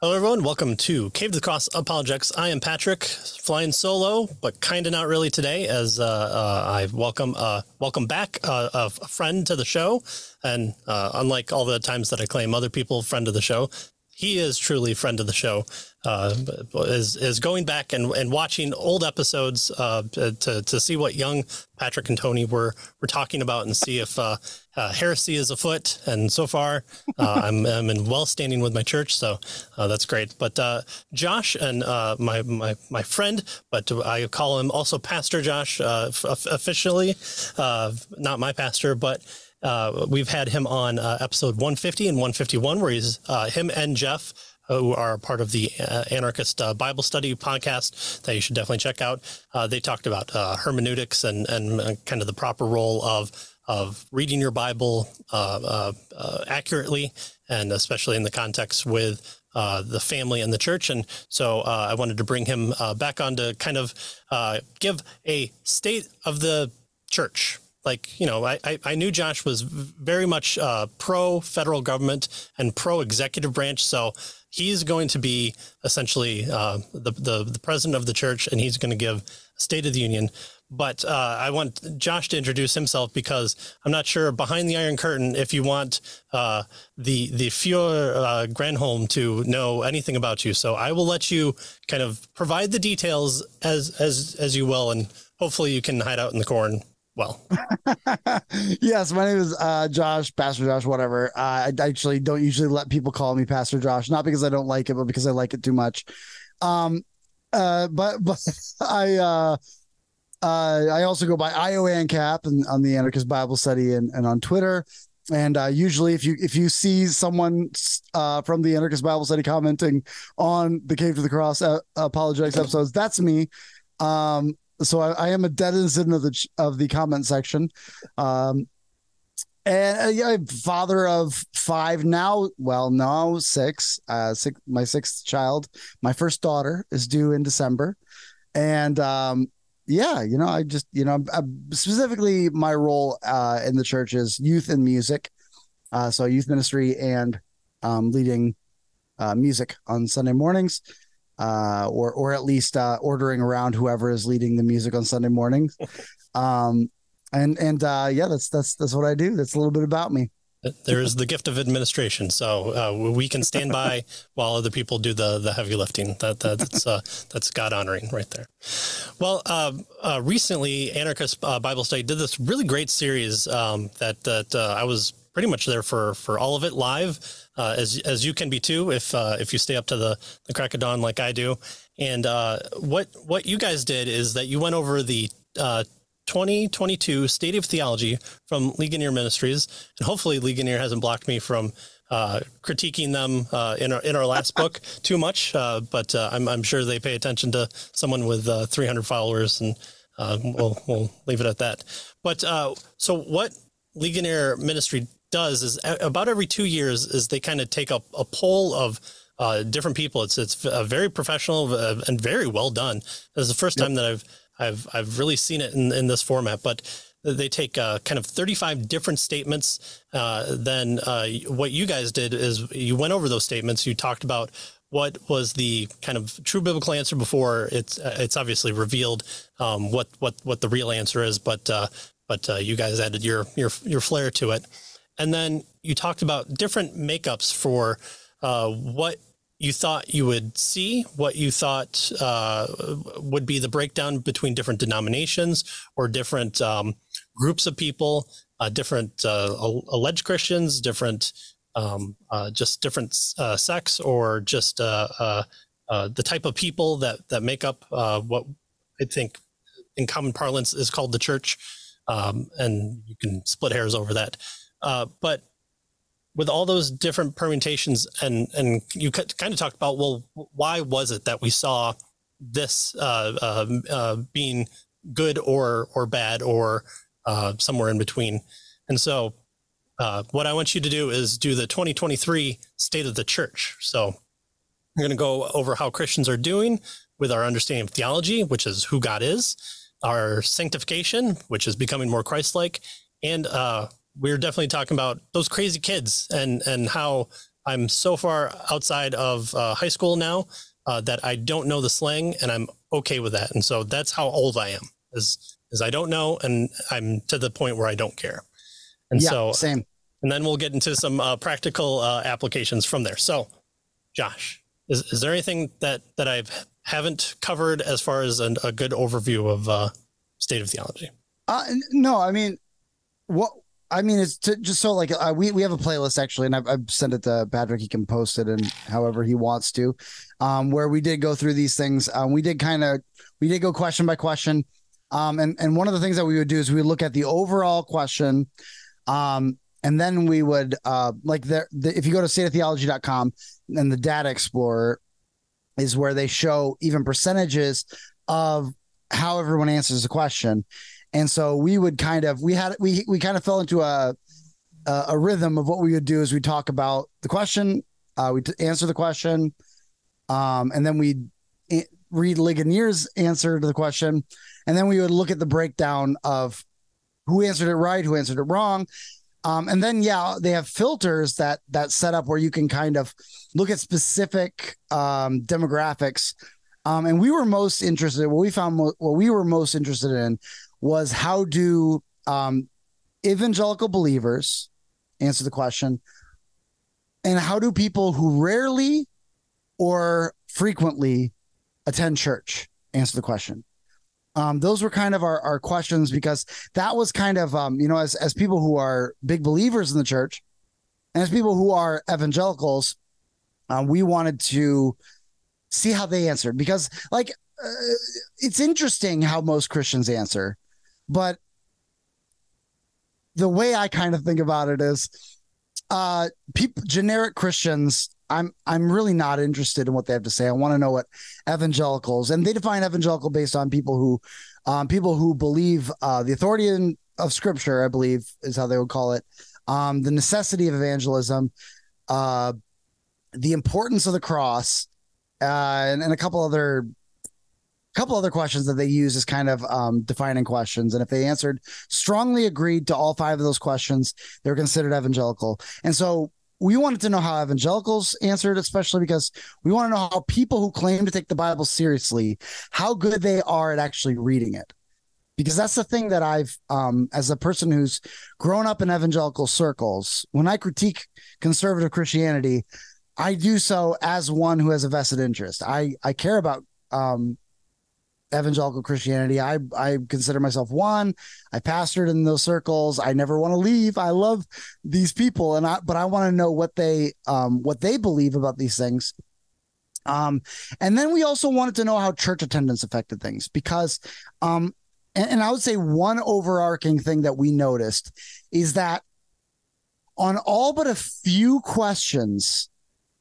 Hello, everyone. Welcome to Cave to the Cross Apologetics. I am Patrick, flying solo, but kind of not really today, as uh, uh, I welcome uh, welcome back uh, a friend to the show. And uh, unlike all the times that I claim other people friend of the show, he is truly friend of the show. Uh, is is going back and, and watching old episodes uh, to to see what young Patrick and Tony were were talking about and see if uh, uh heresy is afoot. And so far, uh, I'm I'm in well standing with my church, so uh, that's great. But Josh and my my my friend, but I call him also Pastor Josh officially, not my pastor, but. Uh, we've had him on uh, episode 150 and 151, where he's uh, him and Jeff who are part of the uh, Anarchist uh, Bible Study podcast that you should definitely check out. Uh, they talked about uh, hermeneutics and and uh, kind of the proper role of of reading your Bible uh, accurately, and especially in the context with. the family and the church. And so I wanted to bring him back on to kind of give a state of the church like you know I, I knew josh was very much uh, pro federal government and pro executive branch so he's going to be essentially uh, the, the, the president of the church, and he's going to give State of the Union. But uh, I want Josh to introduce himself because I'm not sure behind the Iron Curtain if you want uh, the the uh, Granholm to know anything about you. So I will let you kind of provide the details as as as you will, and hopefully you can hide out in the corn well. yes, my name is uh, Josh, Pastor Josh, whatever. Uh, I actually don't usually let people call me Pastor Josh, not because I don't like it, but because I like it too much. Um, uh, but but I uh, uh, I also go by Iowancap and on the Anarchist Bible Study and, and on Twitter. And uh, usually, if you if you see someone uh, from the Anarchist Bible Study commenting on the Cave to the Cross uh, apologetics episodes, that's me. Um, so I, I am a denizen of the of the comment section. Um, and uh, father of five now. Well, now six. Uh, six. My sixth child. My first daughter is due in December, and um, yeah, you know, I just you know, I'm, specifically my role uh, in the church is youth and music. Uh, so youth ministry and um, leading uh, music on Sunday mornings uh, or or at least uh, ordering around whoever is leading the music on Sunday mornings. Um, and and uh, yeah, that's that's that's what I do. That's a little bit about me. There is the gift of administration, so uh, we can stand by while other people do the the heavy lifting. That, that that's uh, that's God honoring right there. Well, uh, uh recently, Anarchist uh, Bible Study did this really great series um, that that uh, I was pretty much there for for all of it live uh, as as you can be too if uh, if you stay up to the the crack of dawn like I do. And uh, what what you guys did is that you went over the uh, 2022 State of Theology from Ligonier Ministries, and hopefully Ligonier hasn't blocked me from uh, critiquing them uh, in our in our last book too much. Uh, but uh, I'm I'm sure they pay attention to someone with uh, 300 followers, and uh, we'll we'll leave it at that. But so what Ligonier Ministry does is about every two years is they kind of take up a poll of uh, different people. It's it's very professional uh, and very well done. This is the first yep. time that I've I've I've really seen it in, in this format, but they take uh, kind of 35 different statements. Uh, then uh, what you guys did is you went over those statements. You talked about what was the kind of true biblical answer before it's uh, it's obviously revealed um, what what what the real answer is, but but you guys added your your your flair to it. And then you talked about different makeups for uh, what you thought you would see, what you thought uh, would be the breakdown between different denominations or different um, groups of people, uh, different uh, alleged Christians, different um, uh, just different uh, sects, or just the type of people that that make up what I think in common parlance is called the church. Um, and you can split hairs over that. Uh, but with all those different permutations, and and you kind of talked about, well, why was it that we saw this uh, uh, uh being good or or bad or uh, somewhere in between? And so, uh, what I want you to do is do the 2023 State of the Church. So, we're going to go over how Christians are doing with our understanding of theology, which is who God is, our sanctification, which is becoming more Christ-like, and uh, we're definitely talking about those crazy kids and and how I'm so far outside of uh, high school now uh, that I don't know the slang, and I'm okay with that. And so that's how old I am. Is is I don't know, and I'm to the point where I don't care. And yeah, so same. And then we'll get into some uh, practical uh, applications from there. So, Josh, is, is there anything that that I haven't covered as far as an, a good overview of uh, state of theology? Uh, no, I mean, what I mean it's to, just so like uh, we we have a playlist actually, and I've, I've sent it to Patrick. He can post it and however he wants to, um, where we did go through these things. Um, we did kind of we did go question by question, um, and and one of the things that we would do is we would look at the overall question, um, and then we would uh like the, the if you go to stateoftheology.com and the data explorer is where they show even percentages of how everyone answers the question and so we would kind of we had we we kind of fell into a a, a rhythm of what we would do is we talk about the question, uh, we answer the question, um, and then we'd read Ligonier's answer to the question, and then we would look at the breakdown of who answered it right, who answered it wrong. Um, and then yeah, they have filters that that set up where you can kind of look at specific um, demographics. Um, and we were most interested. What we found, mo- what we were most interested in was how do um, evangelical believers answer the question, and how do people who rarely or frequently attend church answer the question? Um, those were kind of our, our questions because that was kind of um, you know as as people who are big believers in the church and as people who are evangelicals um, we wanted to see how they answered because like uh, it's interesting how most christians answer but the way I kind of think about it is uh people generic Christians I'm I'm really not interested in what they have to say. I want to know what evangelicals and they define evangelical based on people who um, people who believe uh, the authority in, of scripture, I believe is how they would call it, um, the necessity of evangelism, uh, the importance of the cross, uh, and, and a couple other couple other questions that they use as kind of um, defining questions. And if they answered strongly agreed to all five of those questions, they're considered evangelical. And so we wanted to know how evangelicals answered, especially because we want to know how people who claim to take the Bible seriously, how good they are at actually reading it. Because that's the thing that I've, um, as a person who's grown up in evangelical circles, when I critique conservative Christianity, I do so as one who has a vested interest. I I care about um, evangelical Christianity. I I consider myself one. I pastored in those circles. I never want to leave. I love these people, and I but I want to know what they um what they believe about these things. Um, and then we also wanted to know how church attendance affected things because um and, and I would say one overarching thing that we noticed is that on all but a few questions,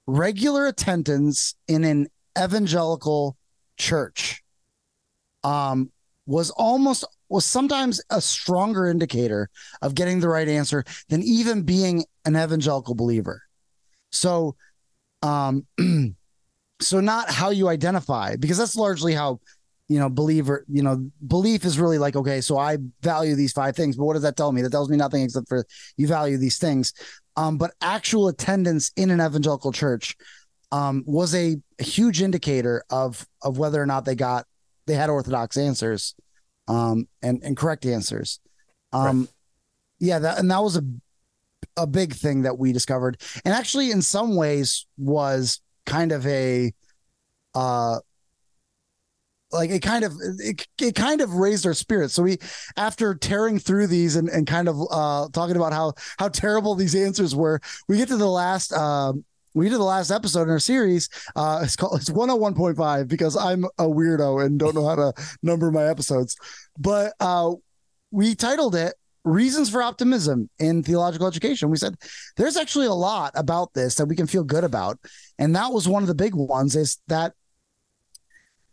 regular attendance in an evangelical church um, was almost was sometimes a stronger indicator of getting the right answer than even being an evangelical believer. So, um, so not how you identify because that's largely how you know believer you know belief is really like okay so i value these five things but what does that tell me that tells me nothing except for you value these things um, but actual attendance in an evangelical church um, was a, huge indicator of of whether or not they got they had orthodox answers um, and and correct answers. Um, right. Yeah, that and that was a a big thing that we discovered, and actually, in some ways, was kind of a uh like it kind of it, it kind of raised our spirits so we after tearing through these and, and kind of uh talking about how how terrible these answers were we get to the last um we did the last episode in our series. Uh, it's called it's 101.5 because I'm a weirdo and don't know how to number my episodes. But uh, we titled it Reasons for Optimism in Theological Education. We said there's actually a lot about this that we can feel good about. And that was one of the big ones is that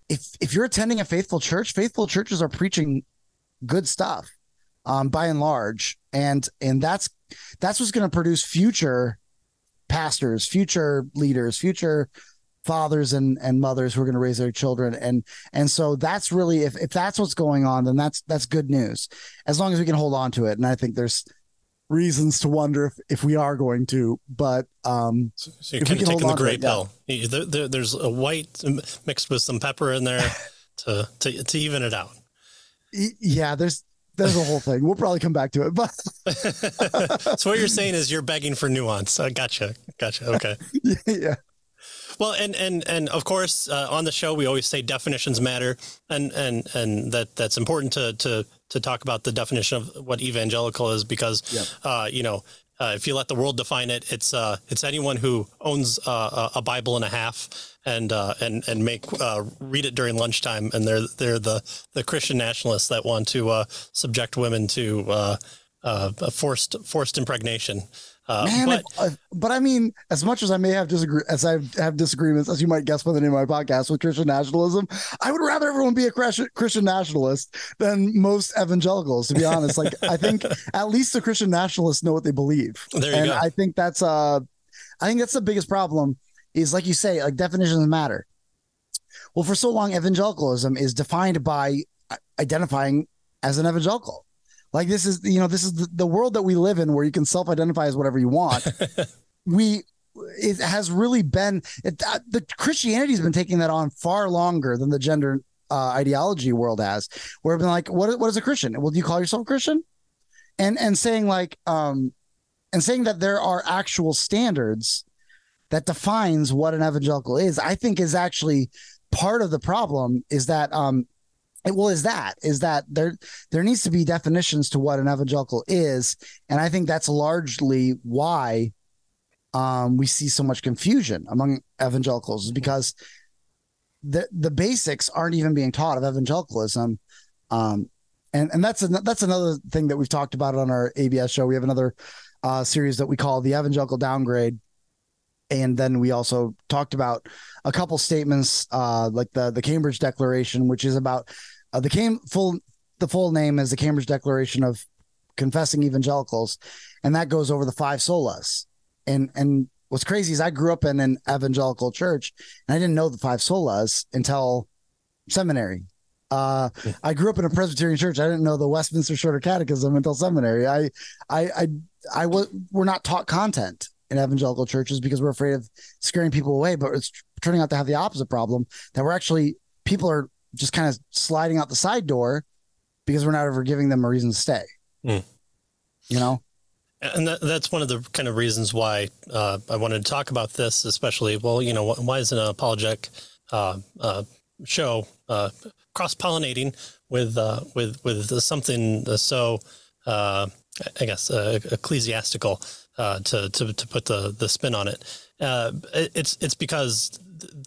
if if you're attending a faithful church, faithful churches are preaching good stuff um, by and large. And and that's that's what's going to produce future pastors, future leaders, future fathers and and mothers who are going to raise their children and and so that's really if, if that's what's going on then that's that's good news as long as we can hold on to it and i think there's reasons to wonder if, if we are going to. But um, so, so you're kind of taking the gray pill. Yeah. There, there, there's a white mixed with some pepper in there to, to to even it out. Yeah, there's there's a whole thing. We'll probably come back to it. But so what you're saying is you're begging for nuance. Uh, gotcha. Gotcha. Okay. yeah. Well, and and and of course, uh, on the show we always say definitions matter, and and and that that's important to to to talk about the definition of what evangelical is because, yep. uh, you know, uh, if you let the world define it, it's uh, it's anyone who owns uh, a Bible and a half and uh, and and make uh, read it during lunchtime, and they're they're the the Christian nationalists that want to uh, subject women to forced forced impregnation. Uh, Man, but, if, uh, but I mean, as much as I may have disagree, as I have disagreements, as you might guess by the name of my podcast with Christian nationalism, I would rather everyone be a Christian nationalist than most evangelicals. To be honest, like I think at least the Christian nationalists know what they believe, and go. I think that's uh, I think that's the biggest problem. Is like you say, like definitions matter. Well, for so long, evangelicalism is defined by identifying as an evangelical. Like this is, you know, this is the, the world that we live in where you can self-identify as whatever you want. we it has really been it, uh, the Christianity has been taking that on far longer than the gender uh, ideology world has. Where been like, what what is a Christian? Well, do you call yourself a Christian? And and saying like, um, and saying that there are actual standards that defines what an evangelical is, I think is actually part of the problem. Is that um, well is that is that there there needs to be definitions to what an evangelical is. And i think that's largely why um, we see so much confusion among evangelicals is because the the basics aren't even being taught of evangelicalism. Um, and and that's a, that's another thing that we've talked about on our abs show. We have another uh, series that we call the evangelical downgrade. And then we also talked about a couple statements uh, like the the Cambridge Declaration, which is about uh, the came full the full name is the Cambridge Declaration of Confessing Evangelicals, and that goes over the five solas. And and what's crazy is I grew up in an evangelical church, and I didn't know the five solas until seminary. Uh, I grew up in a Presbyterian church. I didn't know the Westminster Shorter Catechism until seminary. I, I, I, I was. We're not taught content in evangelical churches because we're afraid of scaring people away. But it's turning out to have the opposite problem that we're actually people are just kind of sliding out the side door because we're not ever giving them a reason to stay. Mm. You know? And that, that's one of the kind of reasons why uh, I wanted to talk about this, especially. Well, you know, why is an apologetic uh, uh, show uh, cross pollinating with uh, with with something so, uh, I guess, ecclesiastical to, to to put the the spin on it? it's it's because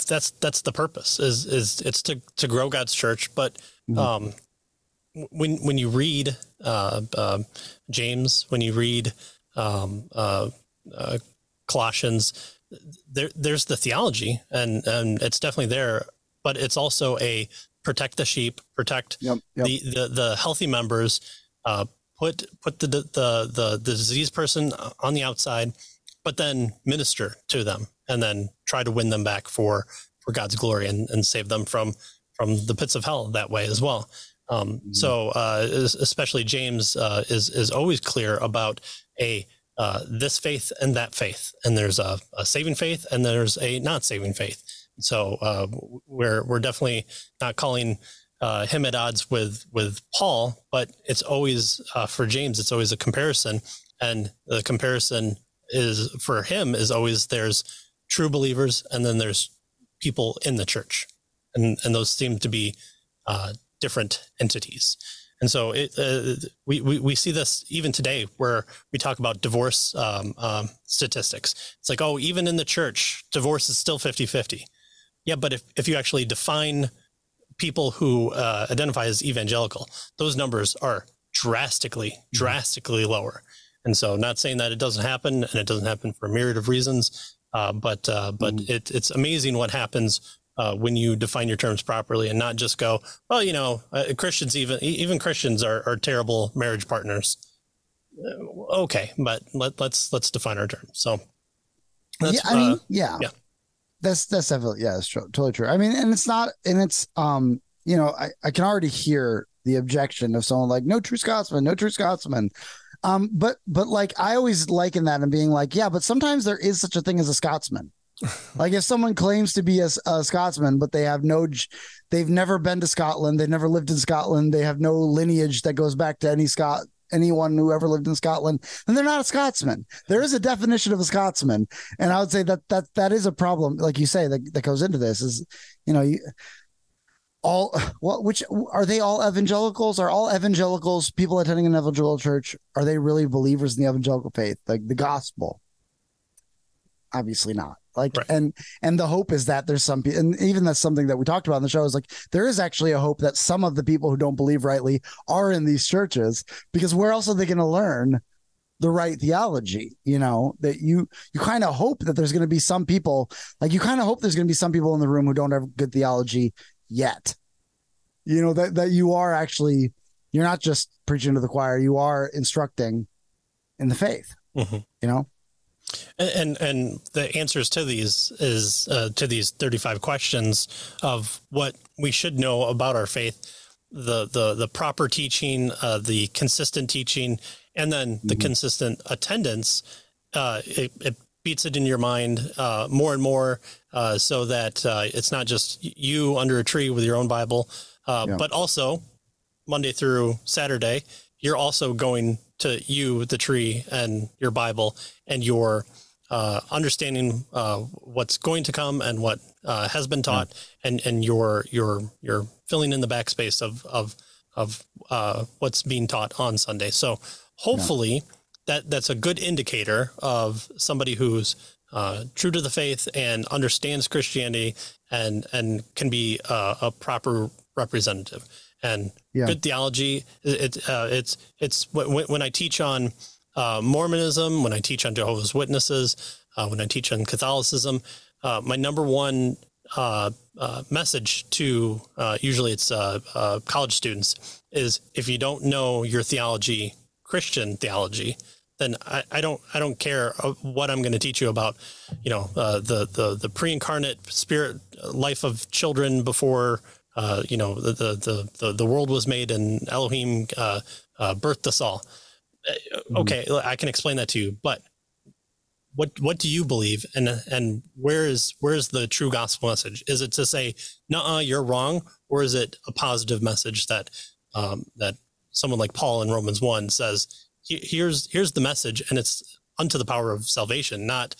that's that's the purpose is is it's to to grow God's church. But mm-hmm. um, when when you read uh, uh, James, when you read um, uh, uh, Colossians, there there's the theology, and and it's definitely there. But it's also a protect the sheep, protect yep, yep. the, the the healthy members, uh, put put the, the the the diseased person on the outside, but then minister to them and then try to win them back for for God's glory and, and save them from from the pits of hell that way as well. Um, mm-hmm. So uh, especially James uh, is is always clear about a uh, this faith and that faith, and there's a, a saving faith and there's a not saving faith. So uh, we're we're definitely not calling uh, him at odds with with Paul, but it's always uh, for James. It's always a comparison, and the comparison is for him is always there's true believers, and then there's people in the church, and and those seem to be uh, different entities. And so it, uh, we, we, we see this even today where we talk about divorce um, um, statistics. It's like, oh, even in the church, divorce is still 50 50. Yeah, but if, if you actually define people who uh, identify as evangelical, those numbers are drastically, mm-hmm. drastically lower. And so, not saying that it doesn't happen, and it doesn't happen for a myriad of reasons, uh, but uh, but mm. it, it's amazing what happens uh, when you define your terms properly and not just go, well, you know, uh, Christians even even Christians are, are terrible marriage partners. Uh, okay, but let, let's let's define our terms. So, yeah, I mean, yeah, yeah, that's that's definitely yeah, that's true, totally true. I mean, and it's not, and it's um, you know, I I can already hear the objection of someone like no true Scotsman, no true Scotsman. Um, but but like I always liken that and being like, yeah, but sometimes there is such a thing as a Scotsman. like if someone claims to be a, a Scotsman, but they have no, they've never been to Scotland, they've never lived in Scotland, they have no lineage that goes back to any Scot anyone who ever lived in Scotland, then they're not a Scotsman. There is a definition of a Scotsman, and I would say that that that is a problem, like you say, that, that goes into this. Is you know, you, all what which are they all evangelicals? Are all evangelicals people attending an evangelical church are they really believers in the evangelical faith like the gospel? Obviously not. Like right. and and the hope is that there's some people, and even that's something that we talked about in the show is like there is actually a hope that some of the people who don't believe rightly are in these churches because where else are they going to learn the right theology you know that you you kind of hope that there's going to be some people like you kind of hope there's going to be some people in the room who don't have good theology yet. You know, that, that you are actually, you're not just preaching to the choir, you are instructing in the faith, mm-hmm. you know? And, and, and the answers to these is uh, to these 35 questions of what we should know about our faith, the, the, the proper teaching, uh, the consistent teaching, and then the mm-hmm. consistent attendance. Uh, it, it beats it in your mind uh, more and more uh, so that uh, it's not just you under a tree with your own Bible, uh, yeah. but also Monday through Saturday, you're also going to you, the tree, and your Bible, and your uh, understanding uh, what's going to come and what has been taught, yeah. and and your your your filling in the backspace of of of what's being taught on Sunday. So hopefully. Yeah that that's a good indicator of somebody who's uh, true to the faith and understands Christianity and and can be uh, a proper representative. And yeah. good theology, it, uh, it's it's when, when I teach on uh, Mormonism, when I teach on Jehovah's Witnesses, uh, when I teach on Catholicism, uh, my number one message to usually it's college students is if you don't know your theology, Christian theology, then I, I, don't I don't care uh, what I'm going to teach you about, you know, uh, the the the pre-incarnate spirit life of children before uh, you know the, the the the world was made and Elohim uh, uh birthed us all. Uh, mm-hmm. Okay. I can explain that to you, but what what do you believe and and where is where is the true gospel message? Is it to say, "No, you're wrong," or is it a positive message that um, that someone like Paul in Romans one says? Here's here's the message, and it's unto the power of salvation, not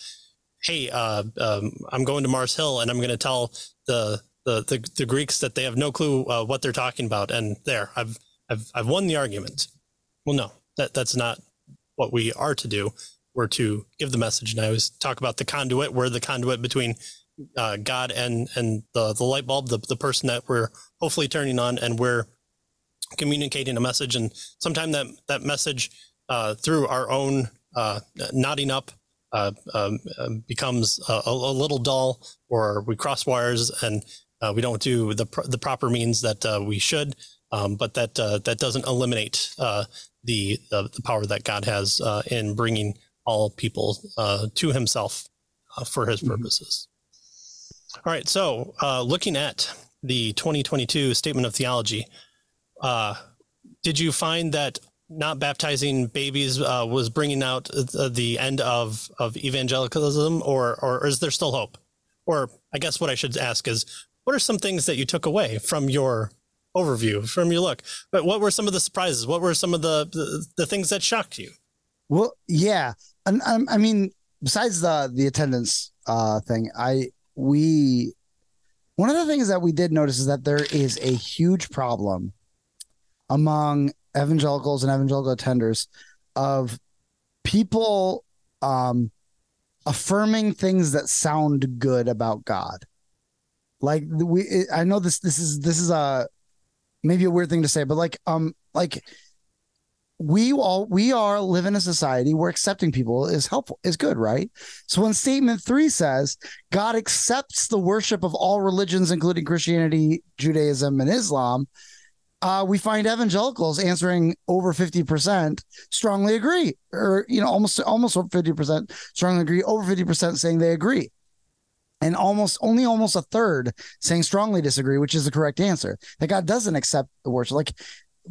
hey, uh, um, I'm going to Mars Hill and I'm going to tell the, the, the the Greeks that they have no clue uh, what they're talking about, and there, I've I've I've won the argument. Well, no, that that's not what we are to do. We're to give the message, and I always talk about the conduit. We're the conduit between uh, God and and the the light bulb, the the person that we're hopefully turning on, and we're communicating a message. And sometimes that that message uh, through our own uh, knotting up uh, um, um, becomes a, a, little dull, or we cross wires and uh, we don't do the pr- the proper means that uh, we should. Um, but that that doesn't eliminate the, the, the power that God has in bringing all people to Himself for His mm-hmm. purposes. Mm-hmm. All right, so looking at the 2022 Statement of Theology, did you find that not baptizing babies uh, was bringing out the end of of evangelicalism, or or is there still hope? Or I guess what I should ask is, what are some things that you took away from your overview, from your look? But what were some of the surprises? What were some of the the, the things that shocked you? Well, yeah, and um, I mean, besides the the attendance uh, thing, I we one of the things that we did notice is that there is a huge problem among evangelicals and evangelical attenders of people um, affirming things that sound good about God. Like we, I know this. This is this is a maybe a weird thing to say, but like um like we all we are live in a society where accepting people is helpful is good right so when statement three says god accepts the worship of all religions including christianity judaism and islam uh, we find evangelicals answering over 50% strongly agree, or, you know, almost, almost 50% strongly agree, over 50% saying they agree. And almost only almost a third saying strongly disagree, which is the correct answer. That God doesn't accept the worship. Like,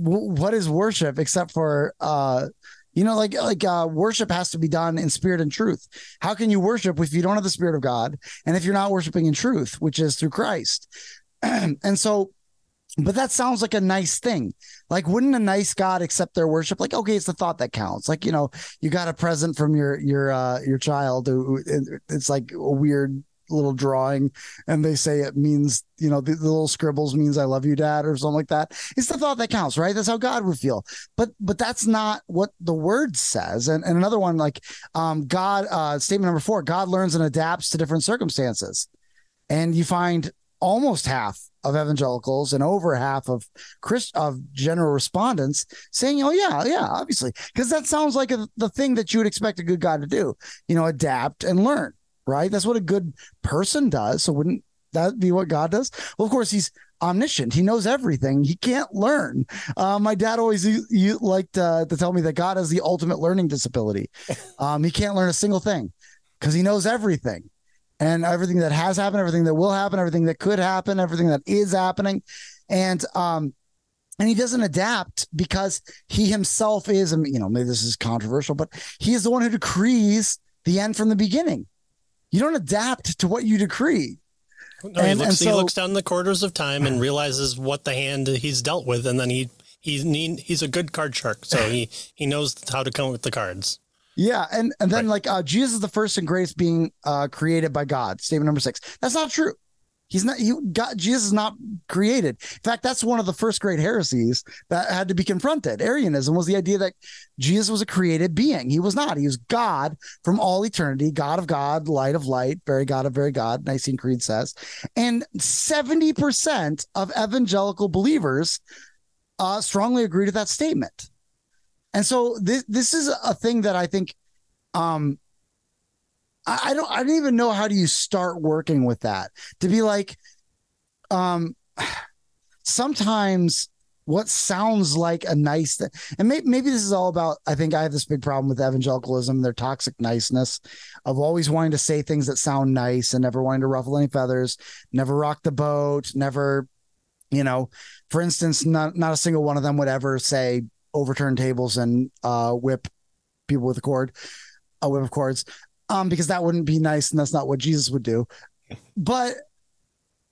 w- what is worship except for, uh, You know, like like uh, worship has to be done in spirit and truth. How can you worship if you don't have the spirit of God, and if you're not worshiping in truth, which is through Christ? and so, but that sounds like a nice thing. Like, wouldn't a nice God accept their worship? Like, okay, it's the thought that counts. Like, you know, you got a present from your your uh, your child. Who, it's like a weird little drawing and they say it means you know the, the, little scribbles means i love you dad or something like that it's the thought that counts right that's how god would feel but but that's not what the word says and, and another one like um god uh statement number four god learns and adapts to different circumstances and you find almost half of evangelicals and over half of Christ of general respondents saying, "Oh yeah, yeah, obviously," because that sounds like a, the thing that you would expect a good God to do. You know, adapt and learn right? That's what a good person does. So wouldn't that be what God does? Well, of course, he's omniscient. He knows everything. He can't learn. Uh, my dad always you, liked uh, to tell me that God has the ultimate learning disability. Um, he can't learn a single thing because he knows everything and everything that has happened, everything that will happen, everything that could happen, everything that is happening. And, um, and he doesn't adapt because he himself is, you know, maybe this is controversial, but he is the one who decrees the end from the beginning you don't adapt to what you decree. No, and, he, looks, so, he looks down the quarters of time and realizes what the hand he's dealt with, and then he he's he's a good card shark, so he he knows how to come with the cards. Yeah, and and then right. like uh, Jesus is the first and greatest being uh, created by God. Statement number six. That's not true. He's not. He got Jesus is not created. In fact, that's one of the first great heresies that had to be confronted. Arianism was the idea that Jesus was a created being. He was not. He was God from all eternity, God of God, light of light, very God of very God. Nicene Creed says, and seventy percent of evangelical believers uh, strongly agree to that statement. And so this this is a thing that I think um, I, don't I don't even know how do you start working with that? To be like um sometimes what sounds like a nice thing and maybe, maybe this is all about i think i have this big problem with evangelicalism their toxic niceness of always wanting to say things that sound nice and never wanting to ruffle any feathers never rock the boat never you know for instance not not a single one of them would ever say overturn tables and uh, whip people with a cord a whip of cords um, because that wouldn't be nice and that's not what Jesus would do. But,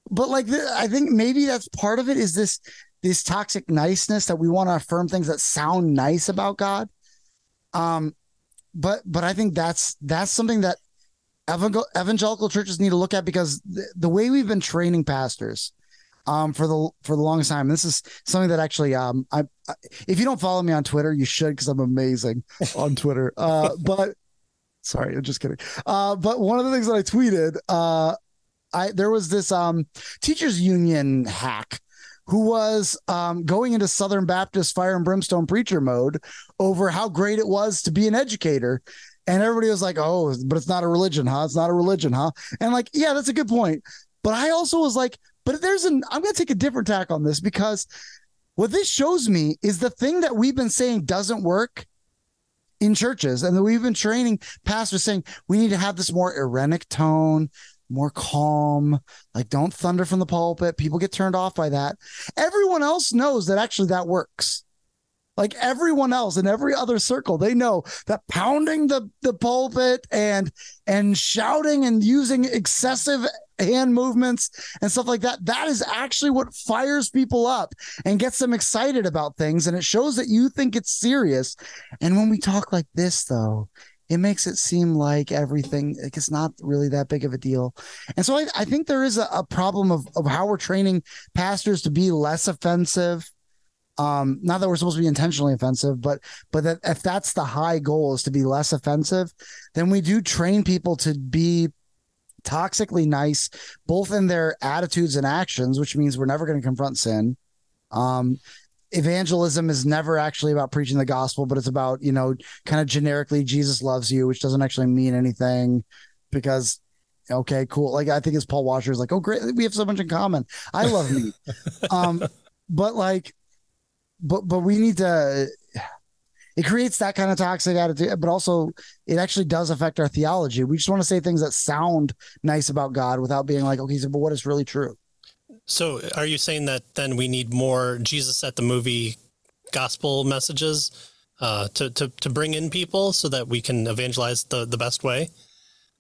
but like, the, I think maybe that's part of it is this, this toxic niceness that we want to affirm things that sound nice about God. Um, but, but I think that's, that's something that evangelical churches need to look at because the way we've been training pastors, um, for the for the longest time. This is something that actually, um, I, I if you don't follow me on Twitter, you should because I'm amazing on Twitter. Uh, but Sorry, I'm just kidding. Uh, but one of the things that I tweeted, uh, I there was this um, teachers union hack who was um, going into Southern Baptist fire and brimstone preacher mode over how great it was to be an educator. And everybody was like, oh, but it's not a religion, huh? It's not a religion, huh? And like, yeah, that's a good point. But I also was like, but there's an, I'm going to take a different tack on this because what this shows me is the thing that we've been saying doesn't work in churches. And we've been training pastors saying we need to have this more irenic tone, more calm, like don't thunder from the pulpit. People get turned off by that. Everyone else knows that actually that works. Like everyone else in every other circle, they know that pounding the, the pulpit and and shouting and using excessive hand movements and stuff like that. That is actually what fires people up and gets them excited about things. And it shows that you think it's serious. And when we talk like this, though, it makes it seem like everything like it's not really that big of a deal. And so I, I think there is a, a problem of, of how we're training pastors to be less offensive um not that we're supposed to be intentionally offensive but but that if that's the high goal is to be less offensive then we do train people to be toxically nice, both in their attitudes and actions, which means we're never going to confront sin. Um, evangelism is never actually about preaching the gospel, but it's about, you know, kind of generically, Jesus loves you, which doesn't actually mean anything because okay, cool. Like I think it's Paul Washer is like, oh great, we have so much in common. I love me. um, but like, but but we need to it creates that kind of toxic attitude, but also it actually does affect our theology. We just want to say things that sound nice about God without being like, okay, so, but what is really true? So are you saying that then we need more Jesus at the movie gospel messages uh, to, to to bring in people so that we can evangelize the the best way?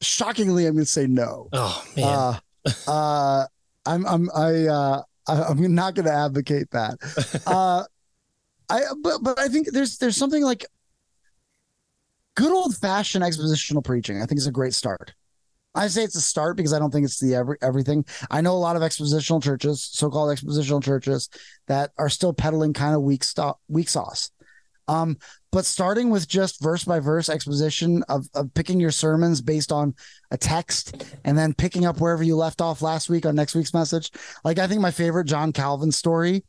Shockingly, I'm going to say no. Oh man, Uh, uh, I'm I'm I uh, I'm not going to advocate that. Uh, I but but I think there's there's something like good old fashioned expositional preaching. I think is a great start. I say it's a start because I don't think it's the every, everything. I know a lot of expositional churches, so-called expositional churches, that are still peddling kind of weak stuff, weak sauce. Um, but starting with just verse by verse exposition of, of picking your sermons based on a text and then picking up wherever you left off last week on next week's message. Like I think my favorite John Calvin story,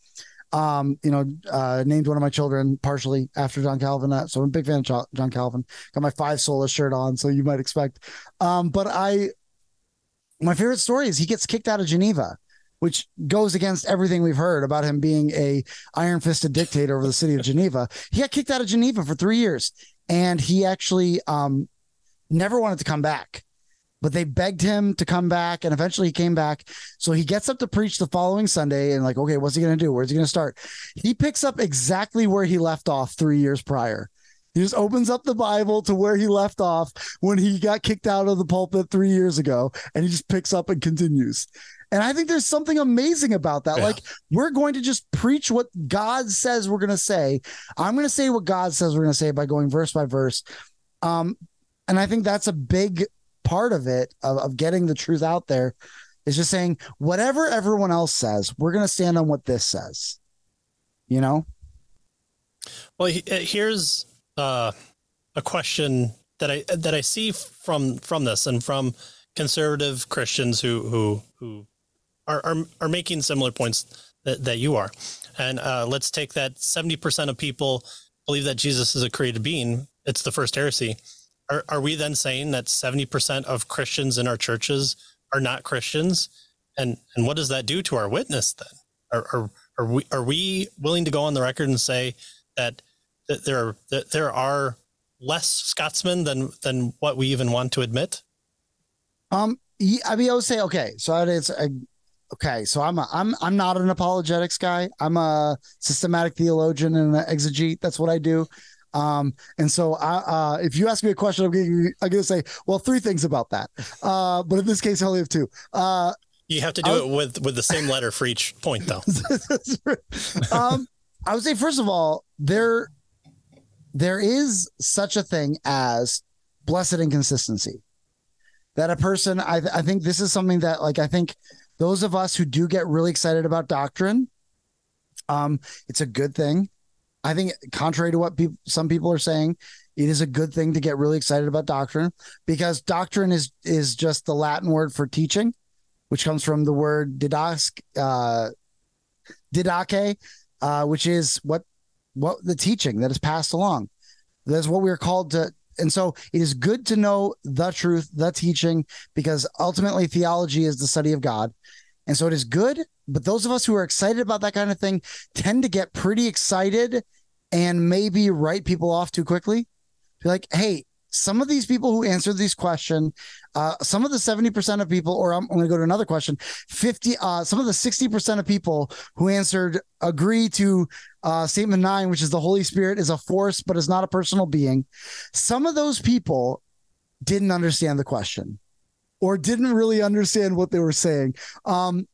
um, you know, uh, named one of my children partially after John Calvin. Uh, so I'm a big fan of John Calvin. Got my five sola shirt on, so you might expect. Um, but I, my favorite story is he gets kicked out of Geneva, which goes against everything we've heard about him being a iron fisted dictator over the city of Geneva. He got kicked out of Geneva for three years, and he actually um, never wanted to come back. But they begged him to come back, and eventually he came back. So he gets up to preach the following Sunday, and like, okay, what's he going to do? Where's he going to start? He picks up exactly where he left off three years prior. He just opens up the Bible to where he left off when he got kicked out of the pulpit three years ago, and he just picks up and continues. And I think there's something amazing about that. Yeah. Like, we're going to just preach what God says we're going to say. I'm going to say what God says we're going to say by going verse by verse. Um, and I think that's a big part of it, of, of getting the truth out there, is just saying whatever everyone else says, we're going to stand on what this says. You know? Well, uh, here's uh, a question that I that I see from from this and from conservative Christians who who who are are, are making similar points that, that you are. And uh, let's take that seventy percent of people believe that Jesus is a created being. It's the first heresy. Are are we then saying that seventy percent of Christians in our churches are not Christians? And and what does that do to our witness then? Are are, are we are we willing to go on the record and say that that there are that there are less Scotsmen than than what we even want to admit. Um, I mean, I would say okay. So it's a, okay. So I'm a, I'm I'm not an apologetics guy. I'm a systematic theologian and an exegete. That's what I do. Um, and so I, uh, if you ask me a question, I'm going I'm going to say, well, three things about that. Uh, but in this case, I only have two. Uh, You have to do I'll- it with with the same letter for each point, though. um, I would say first of all, there there is such a thing as blessed inconsistency. That a person, I, I think this is something that, like, I think those of us who do get really excited about doctrine, um, it's a good thing. I think, contrary to what people, some people are saying, it is a good thing to get really excited about doctrine because doctrine is is just the Latin word for teaching, which comes from the word didask, uh, didache, uh, which is what what the teaching that is passed along. That's what we're called to. And so it is good to know the truth, the teaching, because ultimately theology is the study of God. And so it is good. But those of us who are excited about that kind of thing tend to get pretty excited and maybe write people off too quickly. Be like, hey, some of these people who answered these question, uh, some of the 70% of people, or I'm, I'm going to go to another question, 50, uh, some of the 60% of people who answered agree to uh, statement nine, which is the Holy Spirit is a force, but is not a personal being. Some of those people didn't understand the question or didn't really understand what they were saying. Um,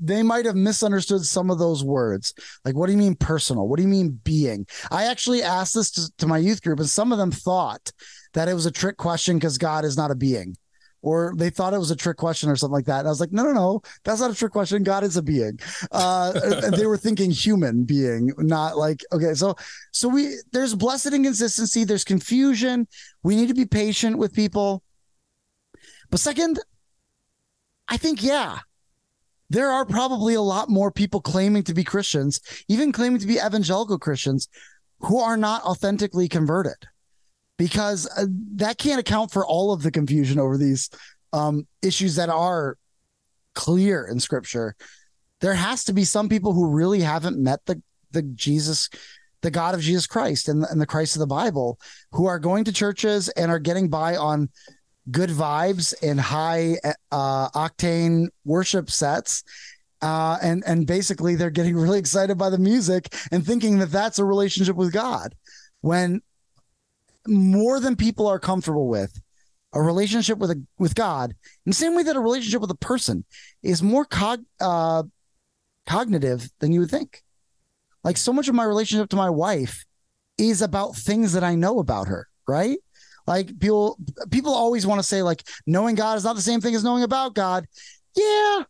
they might have misunderstood some of those words. Like, what do you mean personal? What do you mean being? I actually asked this to, to my youth group, and some of them thought that it was a trick question because God is not a being or they thought it was a trick question or something like that. And I was like, no, no, no, that's not a trick question. God is a being. Uh, they were thinking human being, not like, okay. So, so we, there's blessed inconsistency. There's confusion. We need to be patient with people. But second, I think, yeah, there are probably a lot more people claiming to be Christians, even claiming to be evangelical Christians who are not authentically converted because uh, that can't account for all of the confusion over these um, issues that are clear in scripture. There has to be some people who really haven't met the the Jesus, the God of Jesus Christ and, and the Christ of the Bible, who are going to churches and are getting by on good vibes and high uh, octane worship sets. Uh, and and basically they're getting really excited by the music and thinking that that's a relationship with God. when more than people are comfortable with a relationship with a with God, in the same way that a relationship with a person is more cog, uh, cognitive than you would think. Like so much of my relationship to my wife is about things that I know about her, right? Like people people always want to say like knowing God is not the same thing as knowing about God. Yeah,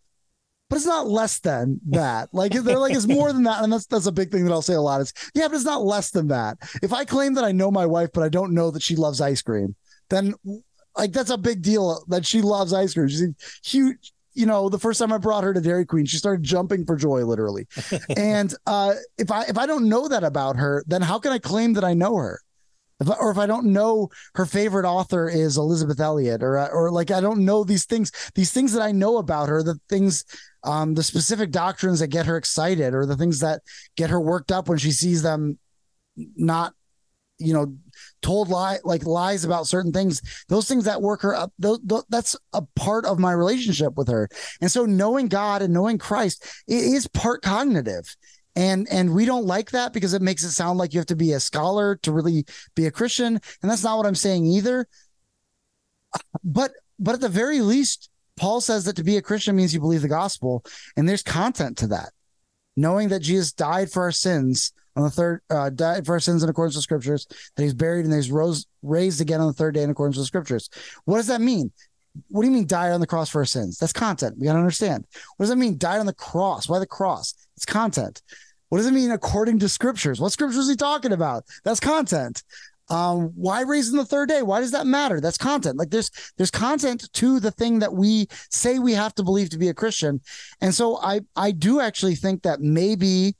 but it's not less than that. Like they're like it's more than that, and that's that's a big thing that I'll say a lot. Is yeah, but it's not less than that. If I claim that I know my wife, but I don't know that she loves ice cream, then like that's a big deal that she loves ice cream. She's huge. You know, the first time I brought her to Dairy Queen, she started jumping for joy, literally. and uh, if I if I don't know that about her, then how can I claim that I know her? If or if I don't know her favorite author is Elisabeth Elliot, or or like I don't know these things, these things that I know about her, the things, um, the specific doctrines that get her excited, or the things that get her worked up when she sees them not you know told lie like lies about certain things. Those things that work her up that's a part of my relationship with her. And so knowing god and knowing christ is part cognitive and and we don't like that because it makes it sound like you have to be a scholar to really be a christian and that's not what i'm saying either but but at the very least paul says that to be a christian means you believe the gospel and there's content to that knowing that jesus died for our sins on the third uh, died for our sins in accordance with scriptures, that he's buried and he's rose raised again on the third day in accordance with scriptures. What does that mean? What do you mean died on the cross for our sins? That's content. We gotta understand. What does that mean? Died on the cross. Why the cross? It's content. What does it mean according to scriptures? What scriptures is he talking about? That's content. Um, why raising the third day? Why does that matter? That's content. Like there's there's content to the thing that we say we have to believe to be a Christian. And so I I do actually think that maybe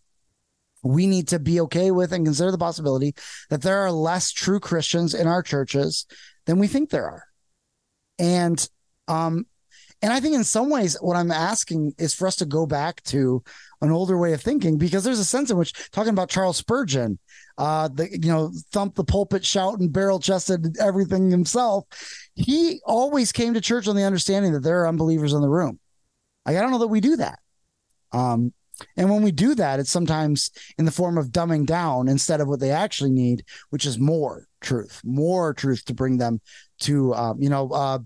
we need to be okay with and consider the possibility that there are less true Christians in our churches than we think there are. And um and I think in some ways what I'm asking is for us to go back to an older way of thinking because there's a sense in which talking about Charles Spurgeon, uh the you know, thump the pulpit, shout and barrel chested everything himself, he always came to church on the understanding that there are unbelievers in the room. I don't know that we do that. Um, and when we do that, it's sometimes in the form of dumbing down instead of what they actually need, which is more truth, more truth to bring them to, um, you know, uh,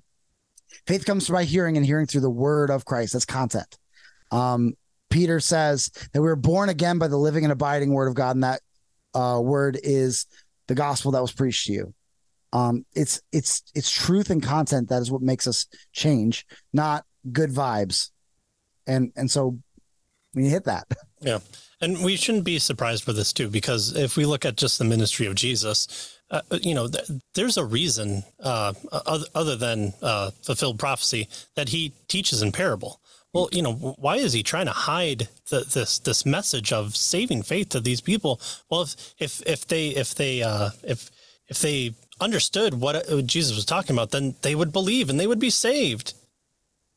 faith comes by hearing and hearing through the word of Christ. That's content. Um, Peter says that we were born again by the living and abiding word of God, and that uh, word is the gospel that was preached to you. Um, it's it's it's truth and content that is what makes us change, not good vibes. And and so when you hit that. Yeah. And we shouldn't be surprised with this too, because if we look at just the ministry of Jesus, uh, you know, th- there's a reason uh, other, other than uh, fulfilled prophecy that he teaches in parable. Well, you know, why is he trying to hide the, this this message of saving faith to these people? Well, if if if they if they uh, if if they understood what uh, Jesus was talking about, then they would believe and they would be saved.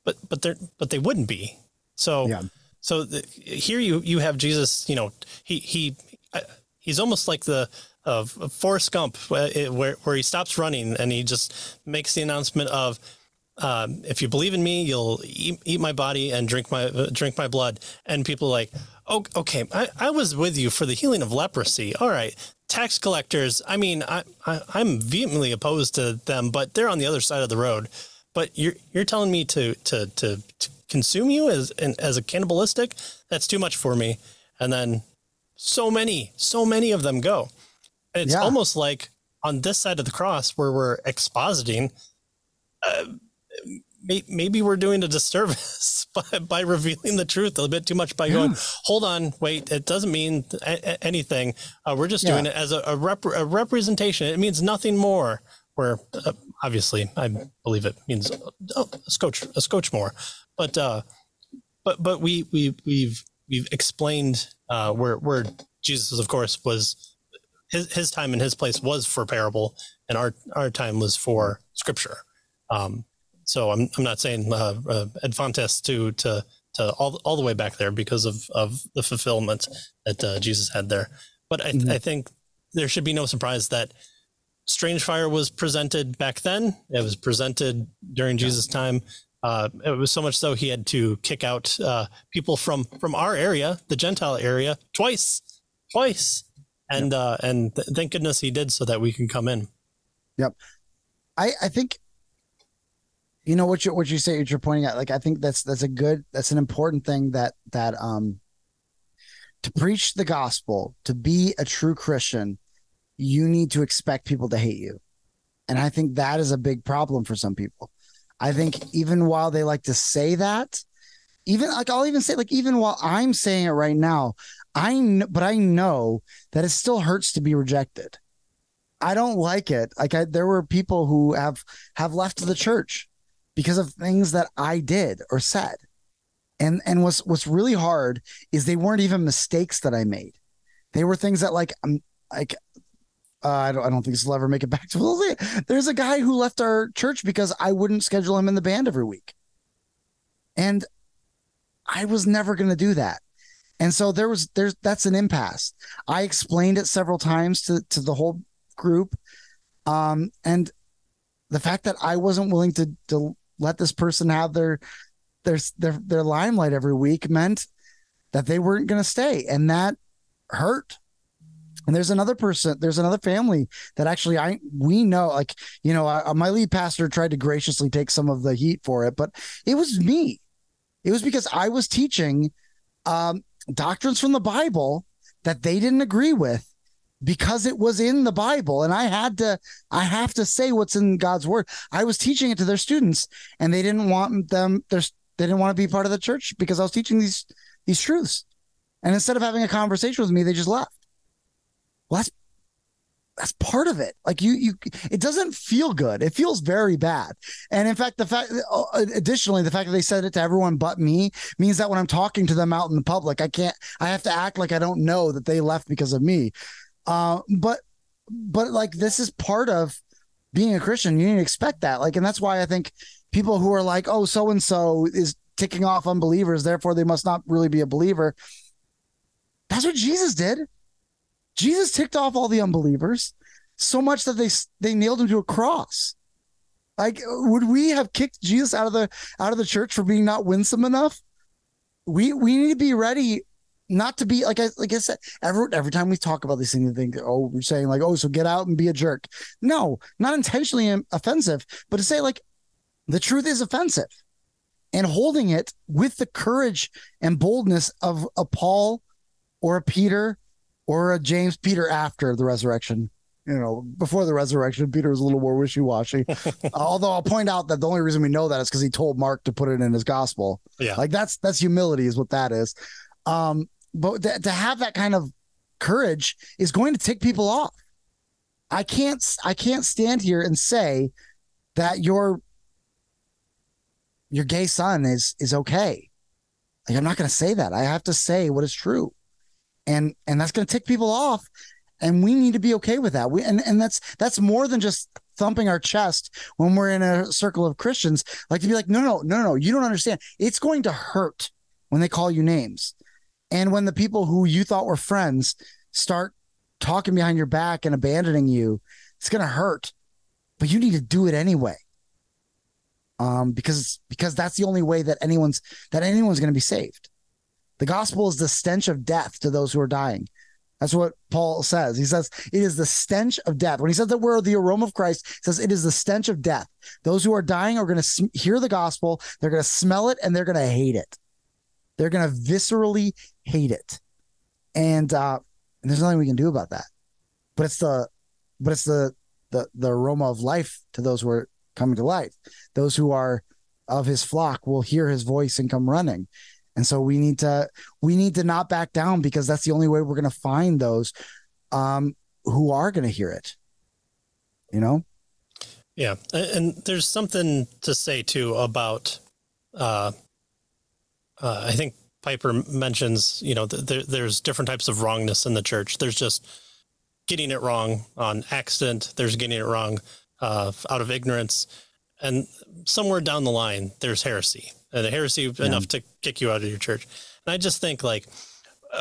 But but they but they wouldn't be. So yeah. So the, here you you have Jesus. You know, he he uh, he's almost like the of Forrest Gump, where, where he stops running and he just makes the announcement of, um, "If you believe in me, you'll eat, eat my body and drink my uh, drink my blood." And people are like, "Oh, okay, I, I was with you for the healing of leprosy. All right, tax collectors. I mean, I, I I'm vehemently opposed to them, but they're on the other side of the road. But you're you're telling me to to to, to consume you as as a cannibalistic, that's too much for me. And then so many, so many of them go. It's yeah. almost like on this side of the cross where we're expositing, uh, maybe we're doing a disservice by, by revealing the truth a bit too much by going, hold on, wait, it doesn't mean a- anything. Uh, we're just doing it as a, a, rep- a, representation. It means nothing more. Where uh, obviously I believe it means a, a scotch, a scotch more, but uh, but but we we we've we've explained uh, where where Jesus, of course, was his his time and his place was for parable, and our our time was for scripture. Um, so I'm I'm not saying uh, uh, ad fontes to to to all all the way back there because of of the fulfillment that uh, Jesus had there. But I, mm-hmm. I think there should be no surprise that Strange Fire was presented back then. It was presented during Jesus' time. Uh, it was so much so he had to kick out uh, people from from our area, the Gentile area, twice, twice. and yep. uh, and th- thank goodness he did so that we can come in. Yep, I I think you know what you what you say what you're pointing out like i think that's that's a good that's an important thing that that um to preach the gospel to be a true christian you need to expect people to hate you. And i think that is a big problem for some people. I think even while they like to say that even like i'll even say like even while i'm saying it right now i know but i know that it still hurts to be rejected. I don't like it. Like I, there were people who have have left the church because of things that I did or said. And and what's what's really hard is they weren't even mistakes that I made. They were things that like I'm like uh, I don't I don't think this will ever make it back to there's a guy who left our church because I wouldn't schedule him in the band every week. And I was never going to do that. And so there was there's that's an impasse. I explained it several times to to the whole group. Um and the fact that I wasn't willing to to let this person have their their their their limelight every week meant that they weren't going to stay, and that hurt. And there's another person, there's another family that actually I we know, like you know, I, my lead pastor tried to graciously take some of the heat for it, but it was me. It was because I was teaching um, doctrines from the Bible that they didn't agree with, because it was in the Bible and I had to I have to say what's in God's word. I was teaching it to their students and they didn't want them they didn't want to be part of the church because I was teaching these these truths. And instead of having a conversation with me, they just left. Well, that's that's part of it. Like you, you, it doesn't feel good. It feels very bad. And in fact, the fact, uh, additionally, the fact that they said it to everyone but me means that when I'm talking to them out in the public, I can't, I have to act like I don't know that they left because of me. Uh, but but like this is part of being a Christian. You need to expect that. Like, and that's why I think people who are like, oh, so and so is ticking off unbelievers, therefore they must not really be a believer. That's what Jesus did. Jesus ticked off all the unbelievers so much that they they nailed him to a cross. Like, would we have kicked Jesus out of the out of the church for being not winsome enough? We we need to be ready not to be like I like I said, every every time we talk about these things, they think, oh, we're saying like, oh, so get out and be a jerk. No, not intentionally offensive, but to say like the truth is offensive, and holding it with the courage and boldness of a Paul or a Peter or a James Peter after the resurrection. You know, before the resurrection, Peter was a little more wishy washy. Although I'll point out that the only reason we know that is because he told Mark to put it in his gospel. Yeah, like that's that's humility, is what that is. Um, but th- to have that kind of courage is going to tick people off. I can't I can't stand here and say that your your gay son is is okay. Like I'm not going to say that. I have to say what is true. And and that's going to tick people off and we need to be okay with that. We and and that's that's more than just thumping our chest when we're in a circle of Christians like to be like no no no no you don't understand. It's going to hurt when they call you names. And when the people who you thought were friends start talking behind your back and abandoning you, it's going to hurt. But you need to do it anyway. Um, because because that's the only way that anyone's that anyone's going to be saved. The gospel is the stench of death to those who are dying. That's what Paul says. He says it is the stench of death. When he says that we're the aroma of Christ, he says it is the stench of death. Those who are dying are going to hear the gospel, they're going to smell it, and they're going to hate it. They're going to viscerally hate it, and uh, and there's nothing we can do about that. But it's the but it's the the the aroma of life to those who are coming to life. Those who are of his flock will hear his voice and come running. And so we need to we need to not back down because that's the only way we're going to find those um, who are going to hear it. You know. Yeah, and there's something to say too about uh, uh, I think Piper mentions, you know, th- there, there's different types of wrongness in the church. There's just getting it wrong on accident. There's getting it wrong uh, out of ignorance, and somewhere down the line, there's heresy, and the heresy yeah. enough to kick you out of your church. And I just think, like,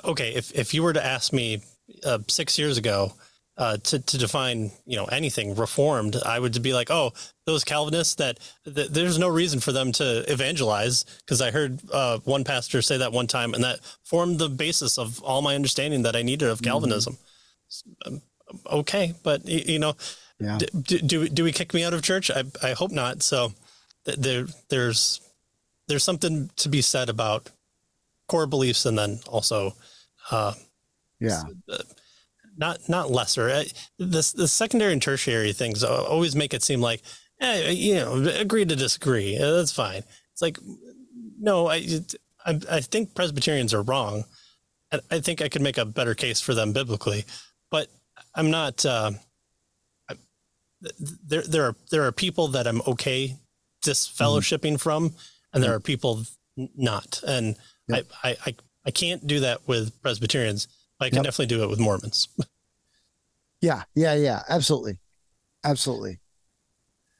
okay, if if you were to ask me uh, six years ago, uh, to to define you know anything reformed, I would be like, oh, those Calvinists that, that there's no reason for them to evangelize because I heard uh, one pastor say that one time, and that formed the basis of all my understanding that I needed of mm-hmm. Calvinism. Mm-hmm. um, okay, but you know, yeah. do, do, do we kick me out of church? I I hope not. So there there's there's something to be said about core beliefs and then also uh, yeah uh, not not lesser. Uh, the, the secondary and tertiary things always make it seem like eh, you know agree to disagree. Uh, that's fine. It's like no I, I i think presbyterians are wrong i think i could make a better case for them biblically but i'm not uh, there there are there are people that i'm okay disfellowshipping mm-hmm. from and there are people not. And yep. I, I i can't do that with presbyterians I can yep. definitely do it with Mormons. yeah, yeah, yeah, absolutely, absolutely.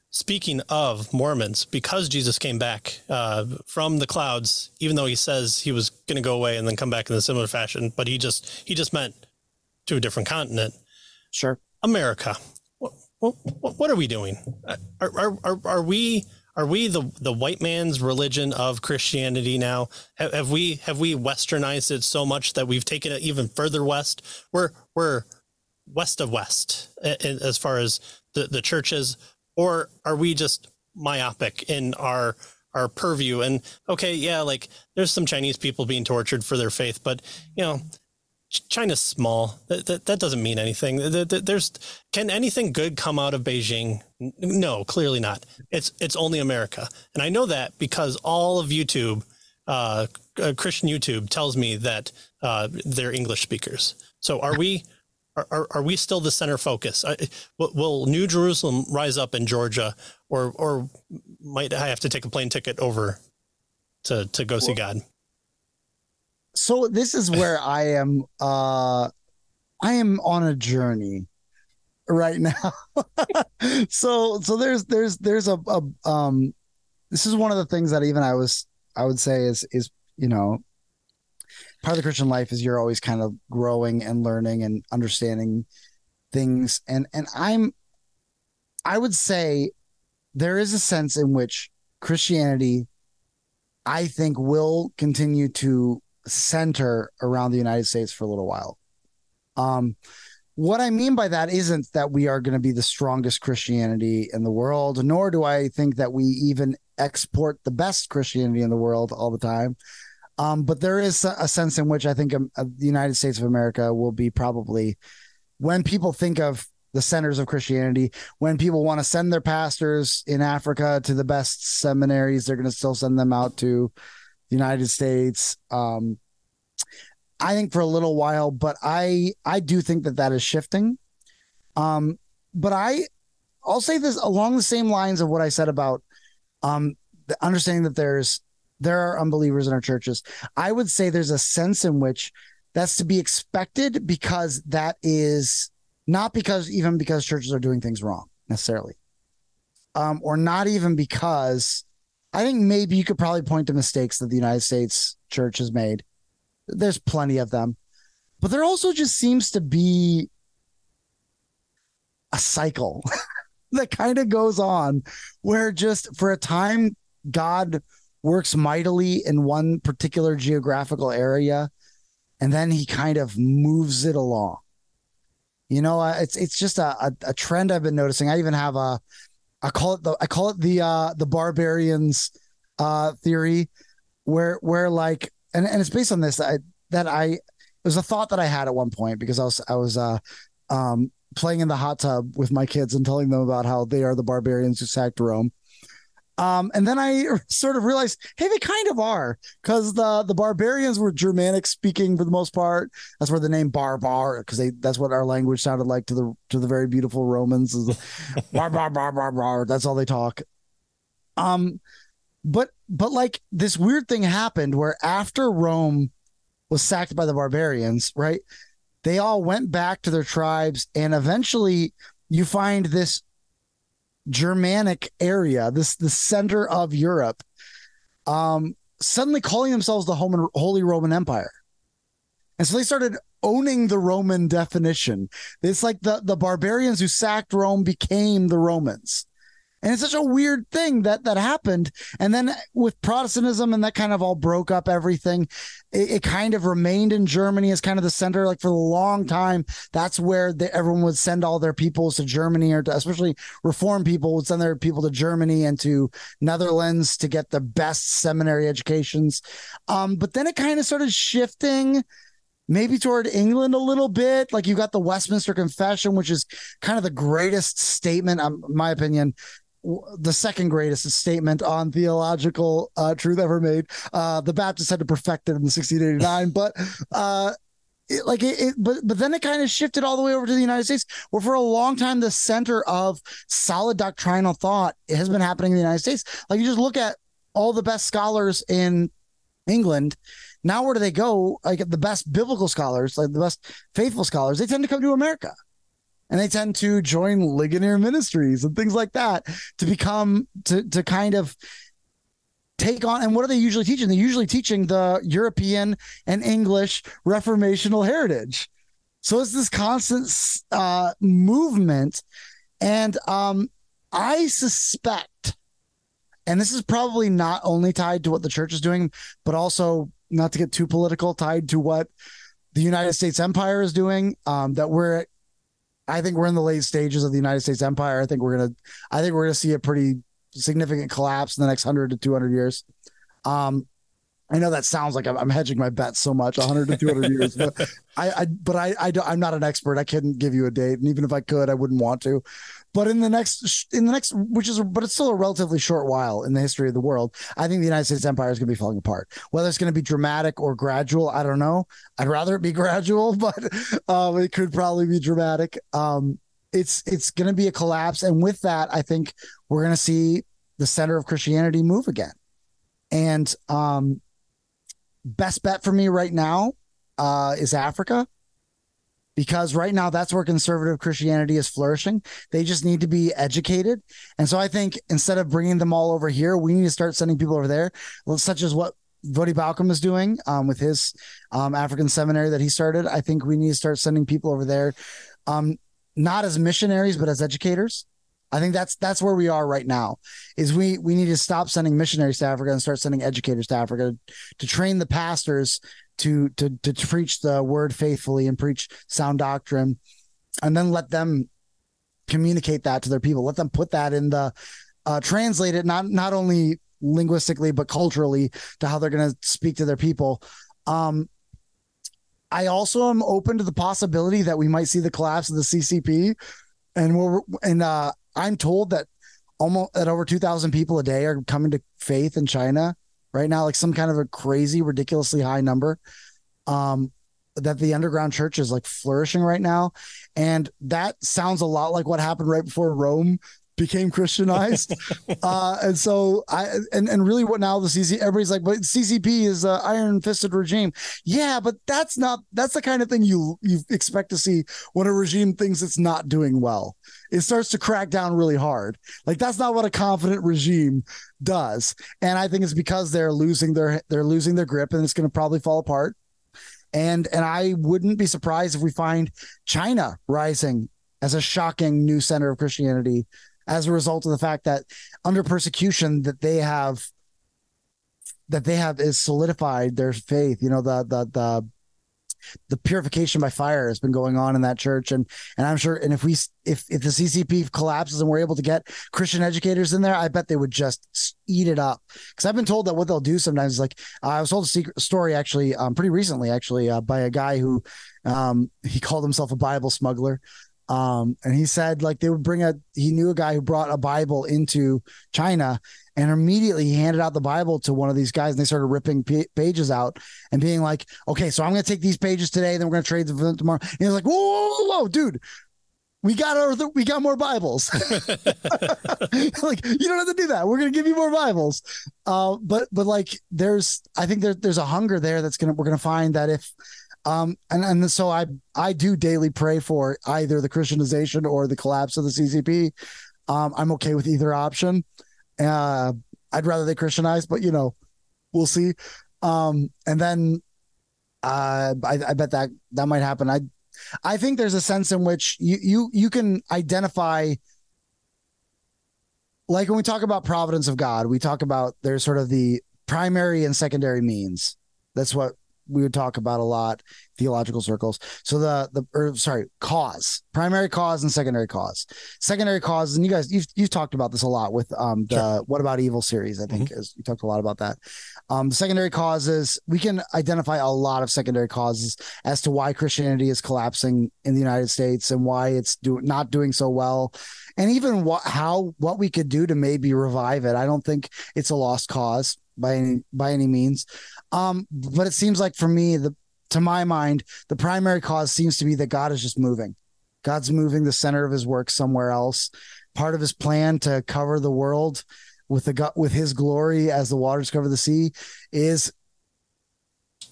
Speaking of Mormons, because Jesus came back uh, from the clouds, even though he says he was going to go away and then come back in a similar fashion, but he just he just meant to a different continent. Sure, America. What, what, what are we doing? Are, are, are, are we are we the the white man's religion of Christianity now? Have, have, we have we westernized it so much that we've taken it even further west? We're we're west of west as far as the the churches, or are we just myopic in our our purview? And okay, yeah, like there's some Chinese people being tortured for their faith, but you know China's small. That, that, that, doesn't mean anything. There's can anything good come out of Beijing? No, clearly not. It's it's only America, and I know that because all of YouTube, uh, uh, Christian YouTube, tells me that uh, they're English speakers. So are we? Are, are, we still the center focus? will, will New Jerusalem rise up in Georgia, or or might I have to take a plane ticket over to to go see God? So this is where I am uh I am on a journey right now. so so there's there's there's a, a um this is one of the things that even I was I would say is is you know part of the Christian life is you're always kind of growing and learning and understanding things and and I'm I would say there is a sense in which Christianity I think will continue to center around the United States for a little while. Um, what I mean by that isn't that we are going to be the strongest Christianity in the world, nor do I think that we even export the best Christianity in the world all the time. Um, but there is a sense in which I think um, uh, the United States of America will be probably when people think of the centers of Christianity, when people want to send their pastors in Africa to the best seminaries, they're going to still send them out to the United States. Um, I think for a little while, but I I do think that that is shifting. Um, but I I'll say this along the same lines of what I said about um, the understanding that there's there are unbelievers in our churches. I would say there's a sense in which that's to be expected because that is not because even because churches are doing things wrong necessarily, um, or not even because I think maybe you could probably point to mistakes that the United States church has made. There's plenty of them. But there also just seems to be a cycle that kind of goes on where just for a time God works mightily in one particular geographical area and then he kind of moves it along. You know, it's it's just a, a, a trend I've been noticing. I even have a I call it the I call it the uh the barbarians uh theory where where like and, and it's based on this I that I it was a thought that I had at one point because I was I was uh um playing in the hot tub with my kids and telling them about how they are the barbarians who sacked Rome. Um, and then I sort of realized, hey, they kind of are, because the the barbarians were Germanic speaking for the most part. That's where the name barbar, because they that's what our language sounded like to the to the very beautiful Romans. Is bar bar bar bar bar. That's all they talk. Um, but but like this weird thing happened where after Rome was sacked by the barbarians, right? They all went back to their tribes, and eventually you find this Germanic area, this the center of Europe, um, suddenly calling themselves the Holy Roman Empire. And so they started owning the Roman definition. It's like the, the barbarians who sacked Rome became the Romans. And it's such a weird thing that that happened. And then with Protestantism and that kind of all broke up everything, it, it kind of remained in Germany as kind of the center. Like for a long time, that's where the, everyone would send all their peoples to Germany, or to, especially Reform people would send their people to Germany and to Netherlands to get the best seminary educations. Um, but then it kind of started shifting maybe toward England a little bit. Like you got the Westminster Confession, which is kind of the greatest statement, um, in my opinion, the second greatest statement on theological uh, truth ever made. Uh, the Baptists had to perfect it in 1689, but uh, it, like it, it, but but then it kind of shifted all the way over to the United States, where for a long time the center of solid doctrinal thought has been happening in the United States. Like you just look at all the best scholars in England. Now where do they go? Like the best biblical scholars, like the best faithful scholars, they tend to come to America and they tend to join Ligonier Ministries and things like that to become to to kind of take on and what are they usually teaching? They're usually teaching the European and English reformational heritage. So it's this constant uh, movement, and um, I suspect, and this is probably not only tied to what the church is doing, but also not to get too political, tied to what the United States empire is doing. Um, that we're I think we're in the late stages of the United States empire. I think we're gonna I think we're gonna see a pretty significant collapse in the next hundred to two hundred years. Um, I know that sounds like I'm, I'm hedging my bets so much, 100 to 200 years, but I, I but I, I don't, I'm not an expert. I couldn't give you a date, and even if I could, I wouldn't want to. But in the next, in the next, which is, but it's still a relatively short while in the history of the world. I think the United States empire is going to be falling apart. Whether it's going to be dramatic or gradual, I don't know. I'd rather it be gradual, but um, it could probably be dramatic. Um, it's it's going to be a collapse, and with that, I think we're going to see the center of Christianity move again. And um, best bet for me right now uh, is Africa because right now that's where conservative Christianity is flourishing. They just need to be educated. And so I think instead of bringing them all over here, we need to start sending people over there, such as what Voddie Baucham is doing um, with his um, African seminary that he started. I think we need to start sending people over there, um, not as missionaries, but as educators. I think that's that's where we are right now. Is we we need to stop sending missionaries to Africa and start sending educators to Africa to train the pastors to to to preach the word faithfully and preach sound doctrine, and then let them communicate that to their people. Let them put that in the uh, translate it not not only linguistically but culturally to how they're going to speak to their people. Um, I also am open to the possibility that we might see the collapse of the CCP, and we're and uh, I'm told that almost that over 2,000 people a day are coming to faith in China right now, like some kind of a crazy, ridiculously high number. Um, that the underground church is like flourishing right now. And that sounds a lot like what happened right before Rome became Christianized. uh, and so I and, and really what now the CC everybody's like, but CCP is an iron fisted regime. Yeah, but that's not that's the kind of thing you you expect to see when a regime thinks it's not doing well. It starts to crack down really hard. Like that's not what a confident regime does. And I think it's because they're losing their they're losing their grip and it's going to probably fall apart. And and I wouldn't be surprised if we find China rising as a shocking new center of Christianity as a result of the fact that under persecution that they have that they have is solidified their faith. You know, the the the the purification by fire has been going on in that church. And and I'm sure and if we if if the CCP collapses and we're able to get Christian educators in there I bet they would just eat it up. Because I've been told that what they'll do sometimes is like I was told a secret story actually um, pretty recently actually uh, by a guy who um, he called himself a Bible smuggler um, and he said like they would bring a he knew a guy who brought a Bible into China and immediately he handed out the Bible to one of these guys and they started ripping p- pages out and being like, okay, so I'm going to take these pages today, then we're going to trade them tomorrow. And he's like, whoa, whoa, whoa, whoa, dude, we got our, we got more Bibles. like you don't have to do that. We're going to give you more Bibles. Uh, but, but like there's, I think there, there's a hunger there that's going to, we're going to find that if, um, and, and so I, I do daily pray for either the Christianization or the collapse of the CCP. Um, I'm okay with either option. Uh, I'd rather they Christianize, but you know, we'll see. Um, and then uh, I, I bet that that might happen. I, I think there's a sense in which you you you can identify like when we talk about providence of God, we talk about there's sort of the primary and secondary means. That's what we would talk about a lot theological circles. So the the or sorry cause primary cause and secondary cause. Secondary cause and you guys you've, you've talked about this a lot with um the sure. what about evil series i think mm-hmm. is you talked a lot about that. Um secondary causes we can identify a lot of secondary causes as to why christianity is collapsing in the united states and why it's do, not doing so well. And even what how what we could do to maybe revive it. I don't think it's a lost cause by any by any means um, but it seems like for me, the to my mind, the primary cause seems to be that God is just moving. God's moving the center of his work somewhere else. Part of his plan to cover the world with the with his glory as the waters cover the sea is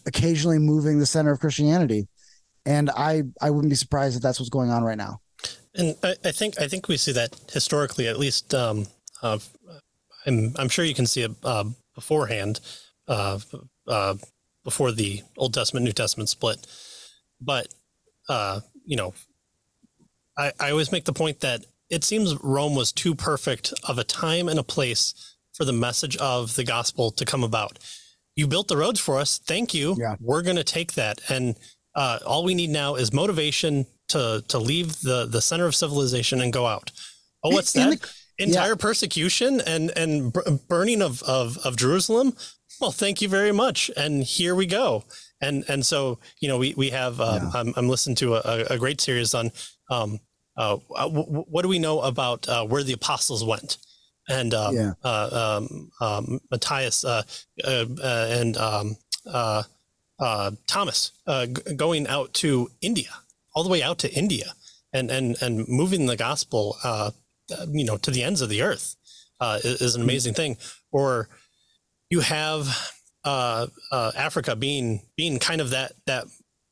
occasionally moving the center of Christianity. And I I wouldn't be surprised if that's what's going on right now. And I, I think I think we see that historically, at least. Um, uh, I'm I'm sure you can see it uh, beforehand. Uh, uh, before the Old Testament New Testament split. But uh, you know, I, I always make the point that it seems Rome was too perfect of a time and a place for the message of the gospel to come about. You built the roads for us. Thank you. Yeah. We're going to take that. And uh, all we need now is motivation to to leave the the center of civilization and go out. Oh, what's that? The, Entire yeah. persecution and and burning of, of of Jerusalem. Well, thank you very much. And here we go. And and so you know we we have um, yeah. I'm, I'm listening to a, a great series on um, uh, w- what do we know about uh, where the apostles went and um, yeah. uh, um, um, Matthias uh, uh, uh, and um, Thomas g- going out to India all the way out to India and and and moving the gospel you know to the ends of the earth is, is, an hmm. amazing mm-hmm. thing or you have uh, uh, Africa being being kind of that that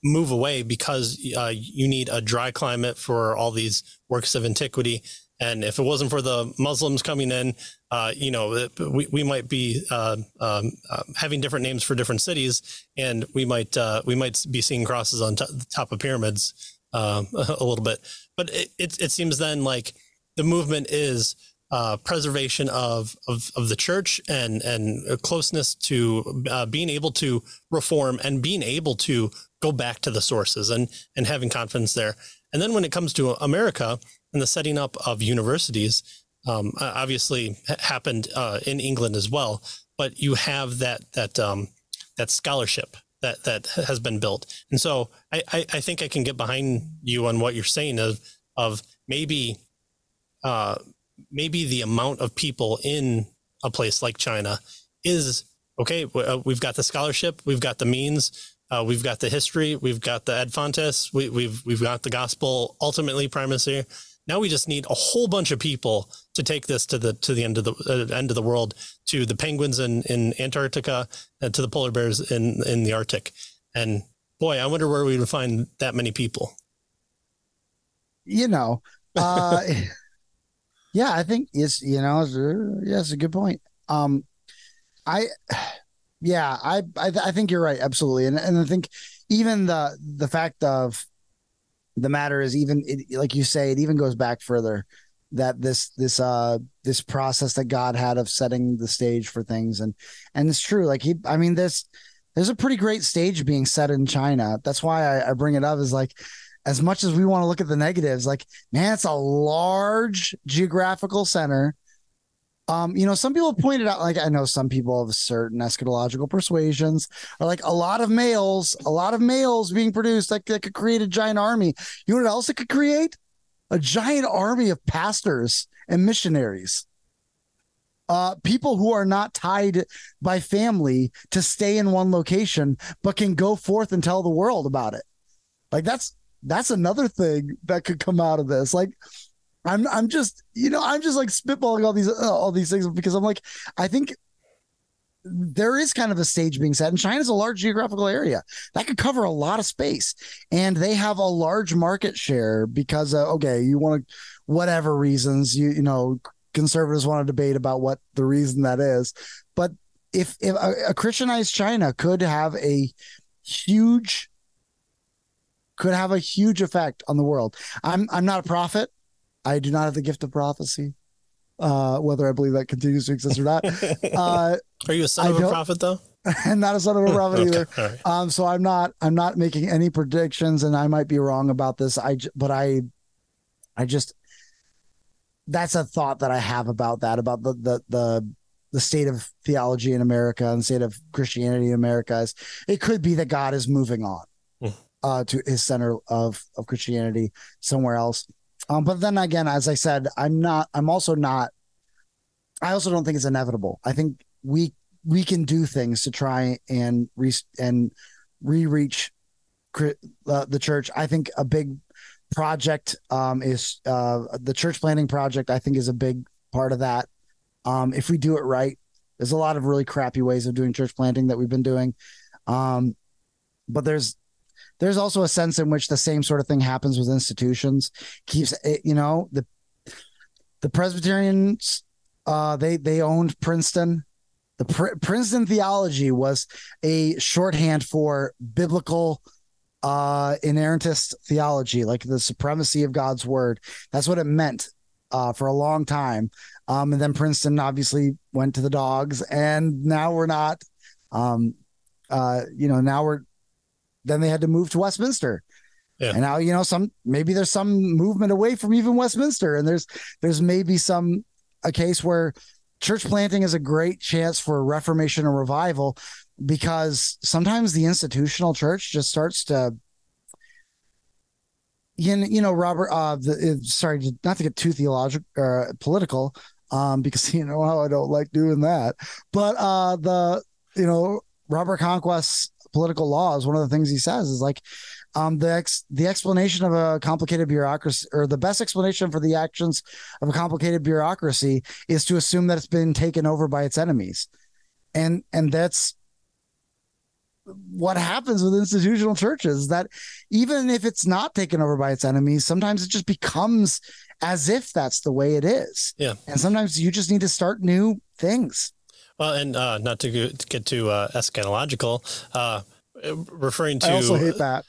move away because uh, you need a dry climate for all these works of antiquity. And if it wasn't for the Muslims coming in, uh, you know, we, we might be uh, um, uh, having different names for different cities, and we might we might be seeing crosses on t- the top of pyramids a little bit. But it, it, it seems then like the movement is uh, preservation of, of, of the church and and closeness to uh, being able to reform and being able to go back to the sources and and having confidence there. And then when it comes to America and the setting up of universities, um, obviously happened uh, in England as well. But you have that that um, that scholarship that that has been built, and so I, I, I think I can get behind you on what you're saying of of maybe uh, maybe the amount of people in a place like China is okay. Uh, we've got the scholarship, we've got the means, uh, we've got the history, we've got the ad fontes, we, we've we've got the gospel ultimately primacy. Now we just need a whole bunch of people to take this to the to the end of the uh, end of the world, to the penguins in in Antarctica, and to the polar bears in in the Arctic. And boy, I wonder where we would find that many people. You know, uh, Yeah, I think it's you know, it's, uh, yeah, it's a good point. Um, I, yeah, I, I, I think you're right, absolutely, and and I think even the the fact of the matter is even it, like you say, it even goes back further that this this uh this process that God had of setting the stage for things. And and it's true like he I mean this there's a pretty great stage being set in China. That's why I, I bring it up is like as much as we want to look at the negatives, like, man, it's a large geographical center. Um, you know, some people pointed out, like, I know some people of certain eschatological persuasions are like a lot of males, a lot of males being produced that, that could create a giant army. You know what else it could create? A giant army of pastors and missionaries. Uh, people who are not tied by family to stay in one location, but can go forth and tell the world about it. Like that's that's another thing that could come out of this. Like, I'm I'm just you know I'm just like spitballing all these uh, all these things because I'm like I think there is kind of a stage being set, and China's a large geographical area that could cover a lot of space, and they have a large market share because uh, okay, you want to whatever reasons you you know conservatives want to debate about what the reason that is, but if if a, a Christianized China could have a huge could have a huge effect on the world. I'm I'm not a prophet. I do not have the gift of prophecy. uh, whether I believe that continues to exist or not. Uh, Are you a son I of a prophet though? and not a son of a prophet Okay, either. right. Um, so I'm not I'm not making any predictions, and I might be wrong about this. I but I I just that's a thought that I have about that about the the the the state of theology in America and state of Christianity in America is it could be that God is moving on. Uh, to his center of of Christianity somewhere else. Um, but then again, as I said, I'm not. I'm also not. I also don't think it's inevitable. I think we we can do things to try and re and re-reach uh, the church. I think a big project um, is uh, the church planting project. I think is a big part of that. Um, if we do it right, there's a lot of really crappy ways of doing church planting that we've been doing, um, but there's there's also a sense in which the same sort of thing happens with institutions. Keeps you know the the Presbyterians uh, they they owned Princeton. The Pr- Princeton theology was a shorthand for biblical uh inerrantist theology, like the supremacy of God's word. That's what it meant uh for a long time. Um and then Princeton obviously went to the dogs and now we're not um uh you know now we're then they had to move to Westminster. Yeah. And now, you know, some maybe there's some movement away from even Westminster and there's there's maybe some a case where church planting is a great chance for reformation and revival because sometimes the institutional church just starts to you know, you know Robert uh the, uh, sorry not to get too theological uh, political um because you know how I don't like doing that but uh the you know Robert Conquest's political laws one of the things he says is like um, the ex- the explanation of a complicated bureaucracy, or the best explanation for the actions of a complicated bureaucracy, is to assume that it's been taken over by its enemies, and and that's what happens with institutional churches. That even if it's not taken over by its enemies, sometimes it just becomes as if that's the way it is. Yeah. and sometimes you just need to start new things. Well, and uh, not to get too uh, eschatological, uh, referring to I also hate that.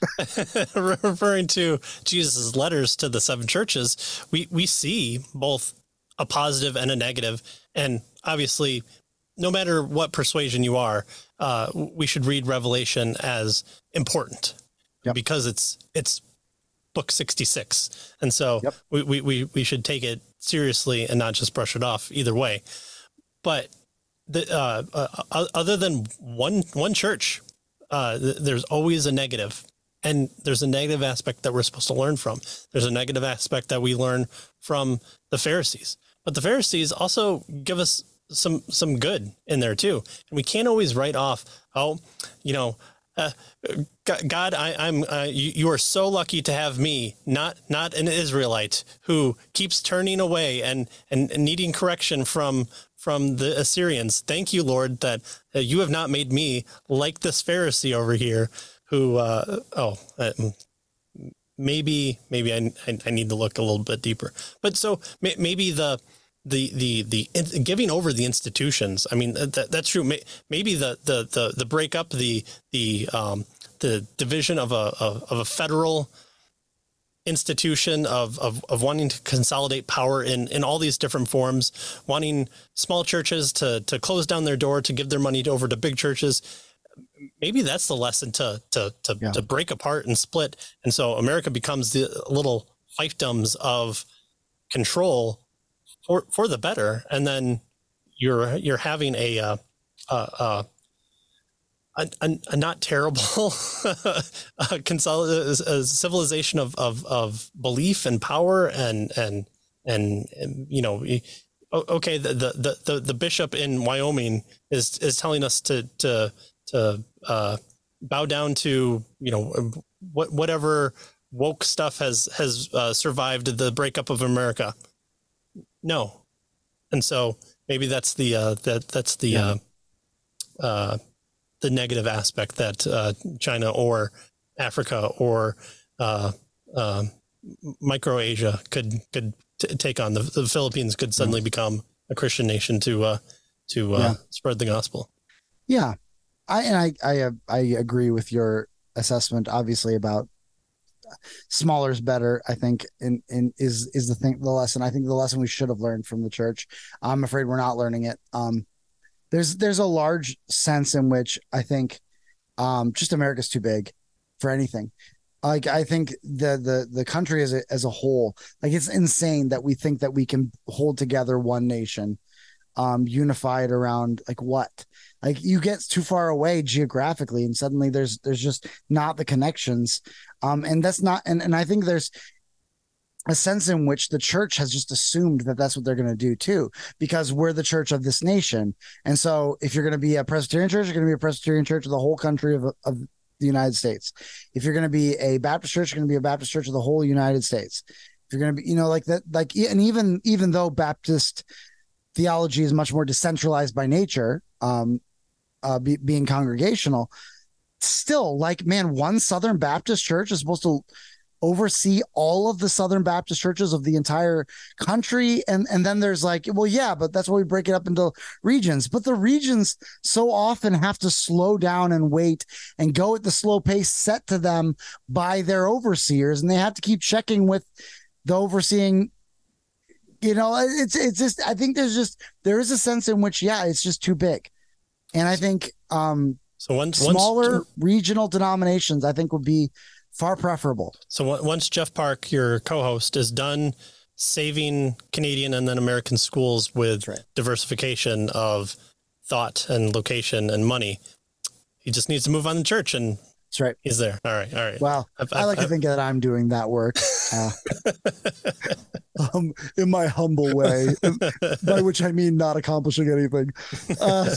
referring to Jesus' letters to the seven churches, we we see both a positive and a negative, and obviously, no matter what persuasion you are, uh, we should read Revelation as important Yep. because it's it's book sixty six, and so Yep. we, we we we should take it seriously and not just brush it off either way. But the uh, uh, other than one one church uh, th- there's always a negative. And there's a negative aspect that we're supposed to learn from. There's a negative aspect that we learn from the pharisees. But the pharisees also give us some some good in there too. And we can't always write off oh you know uh, God, I, I'm. Uh, you, you are so lucky to have me, not not an Israelite who keeps turning away and and, and needing correction from from the Assyrians. Thank you, Lord, that uh, you have not made me like this Pharisee over here, who uh, oh. Uh, Maybe, maybe I, I need to look a little bit deeper. But so may, maybe the the the the in- giving over the institutions. I mean that that's true. May, maybe the the the the break up the the um, the division of a of, of a federal institution of, of of wanting to consolidate power in in all these different forms, wanting small churches to to close down their door to give their money over to big churches. Maybe that's the lesson to to to, Yeah. to break apart and split, and so America becomes the little fiefdoms of control for for the better, and then you're you're having a uh, uh, uh, a, a, a not terrible uh, consolid- a civilization of, of of belief and power and and and, and you know okay the, the the the the bishop in Wyoming is is telling us to to to uh, bow down to you know what whatever woke stuff has has uh, survived the breakup of America. No, and so maybe that's the uh, that that's the Yeah. uh, uh, the negative aspect that uh, China or Africa or uh, uh, micro Asia could could t- take on. The, the Philippines could suddenly become a Christian nation to uh, to uh, Yeah. spread the gospel. Yeah, I and I I uh, I agree with your assessment, obviously about smaller is better. I think, and in, in, is is the thing the lesson. I think the lesson we should have learned from the church. I'm afraid we're not learning it. Um, there's there's a large sense in which I think, um, just America's too big for anything. Like I think the the the country as a as a whole, like it's insane that we think that we can hold together one nation, um, unified around like what? Like you get too far away geographically, and suddenly there's there's just not the connections, um, and that's not and and I think there's a sense in which the church has just assumed that that's what they're going to do too, because we're the church of this nation. And so, if you're going to be a Presbyterian church, you're going to be a Presbyterian church of the whole country of, of the United States. If you're going to be a Baptist church, you're going to be a Baptist church of the whole United States. If you're going to be, you know, like that, like, and even even though Baptist theology is much more decentralized by nature, um, uh, be, being congregational, still, like, man, one Southern Baptist church is supposed to oversee all of the Southern Baptist churches of the entire country. And, and then there's like, well, yeah, but that's why we break it up into regions. But the regions so often have to slow down and wait and go at the slow pace set to them by their overseers. And they have to keep checking with the overseeing. You know, it's it's just I think there's just there is a sense in which yeah, it's just too big, and I think um so smaller once, regional denominations I think would be far preferable. So once Jeff Park, your co-host, is done saving Canadian and then American schools with right. diversification of thought and location and money, he just needs to move on the church and that's right. He's there. All right. All right. Well, I've, i like I've, to think that I'm doing that work uh, um, in my humble way, by which I mean not accomplishing anything. Uh,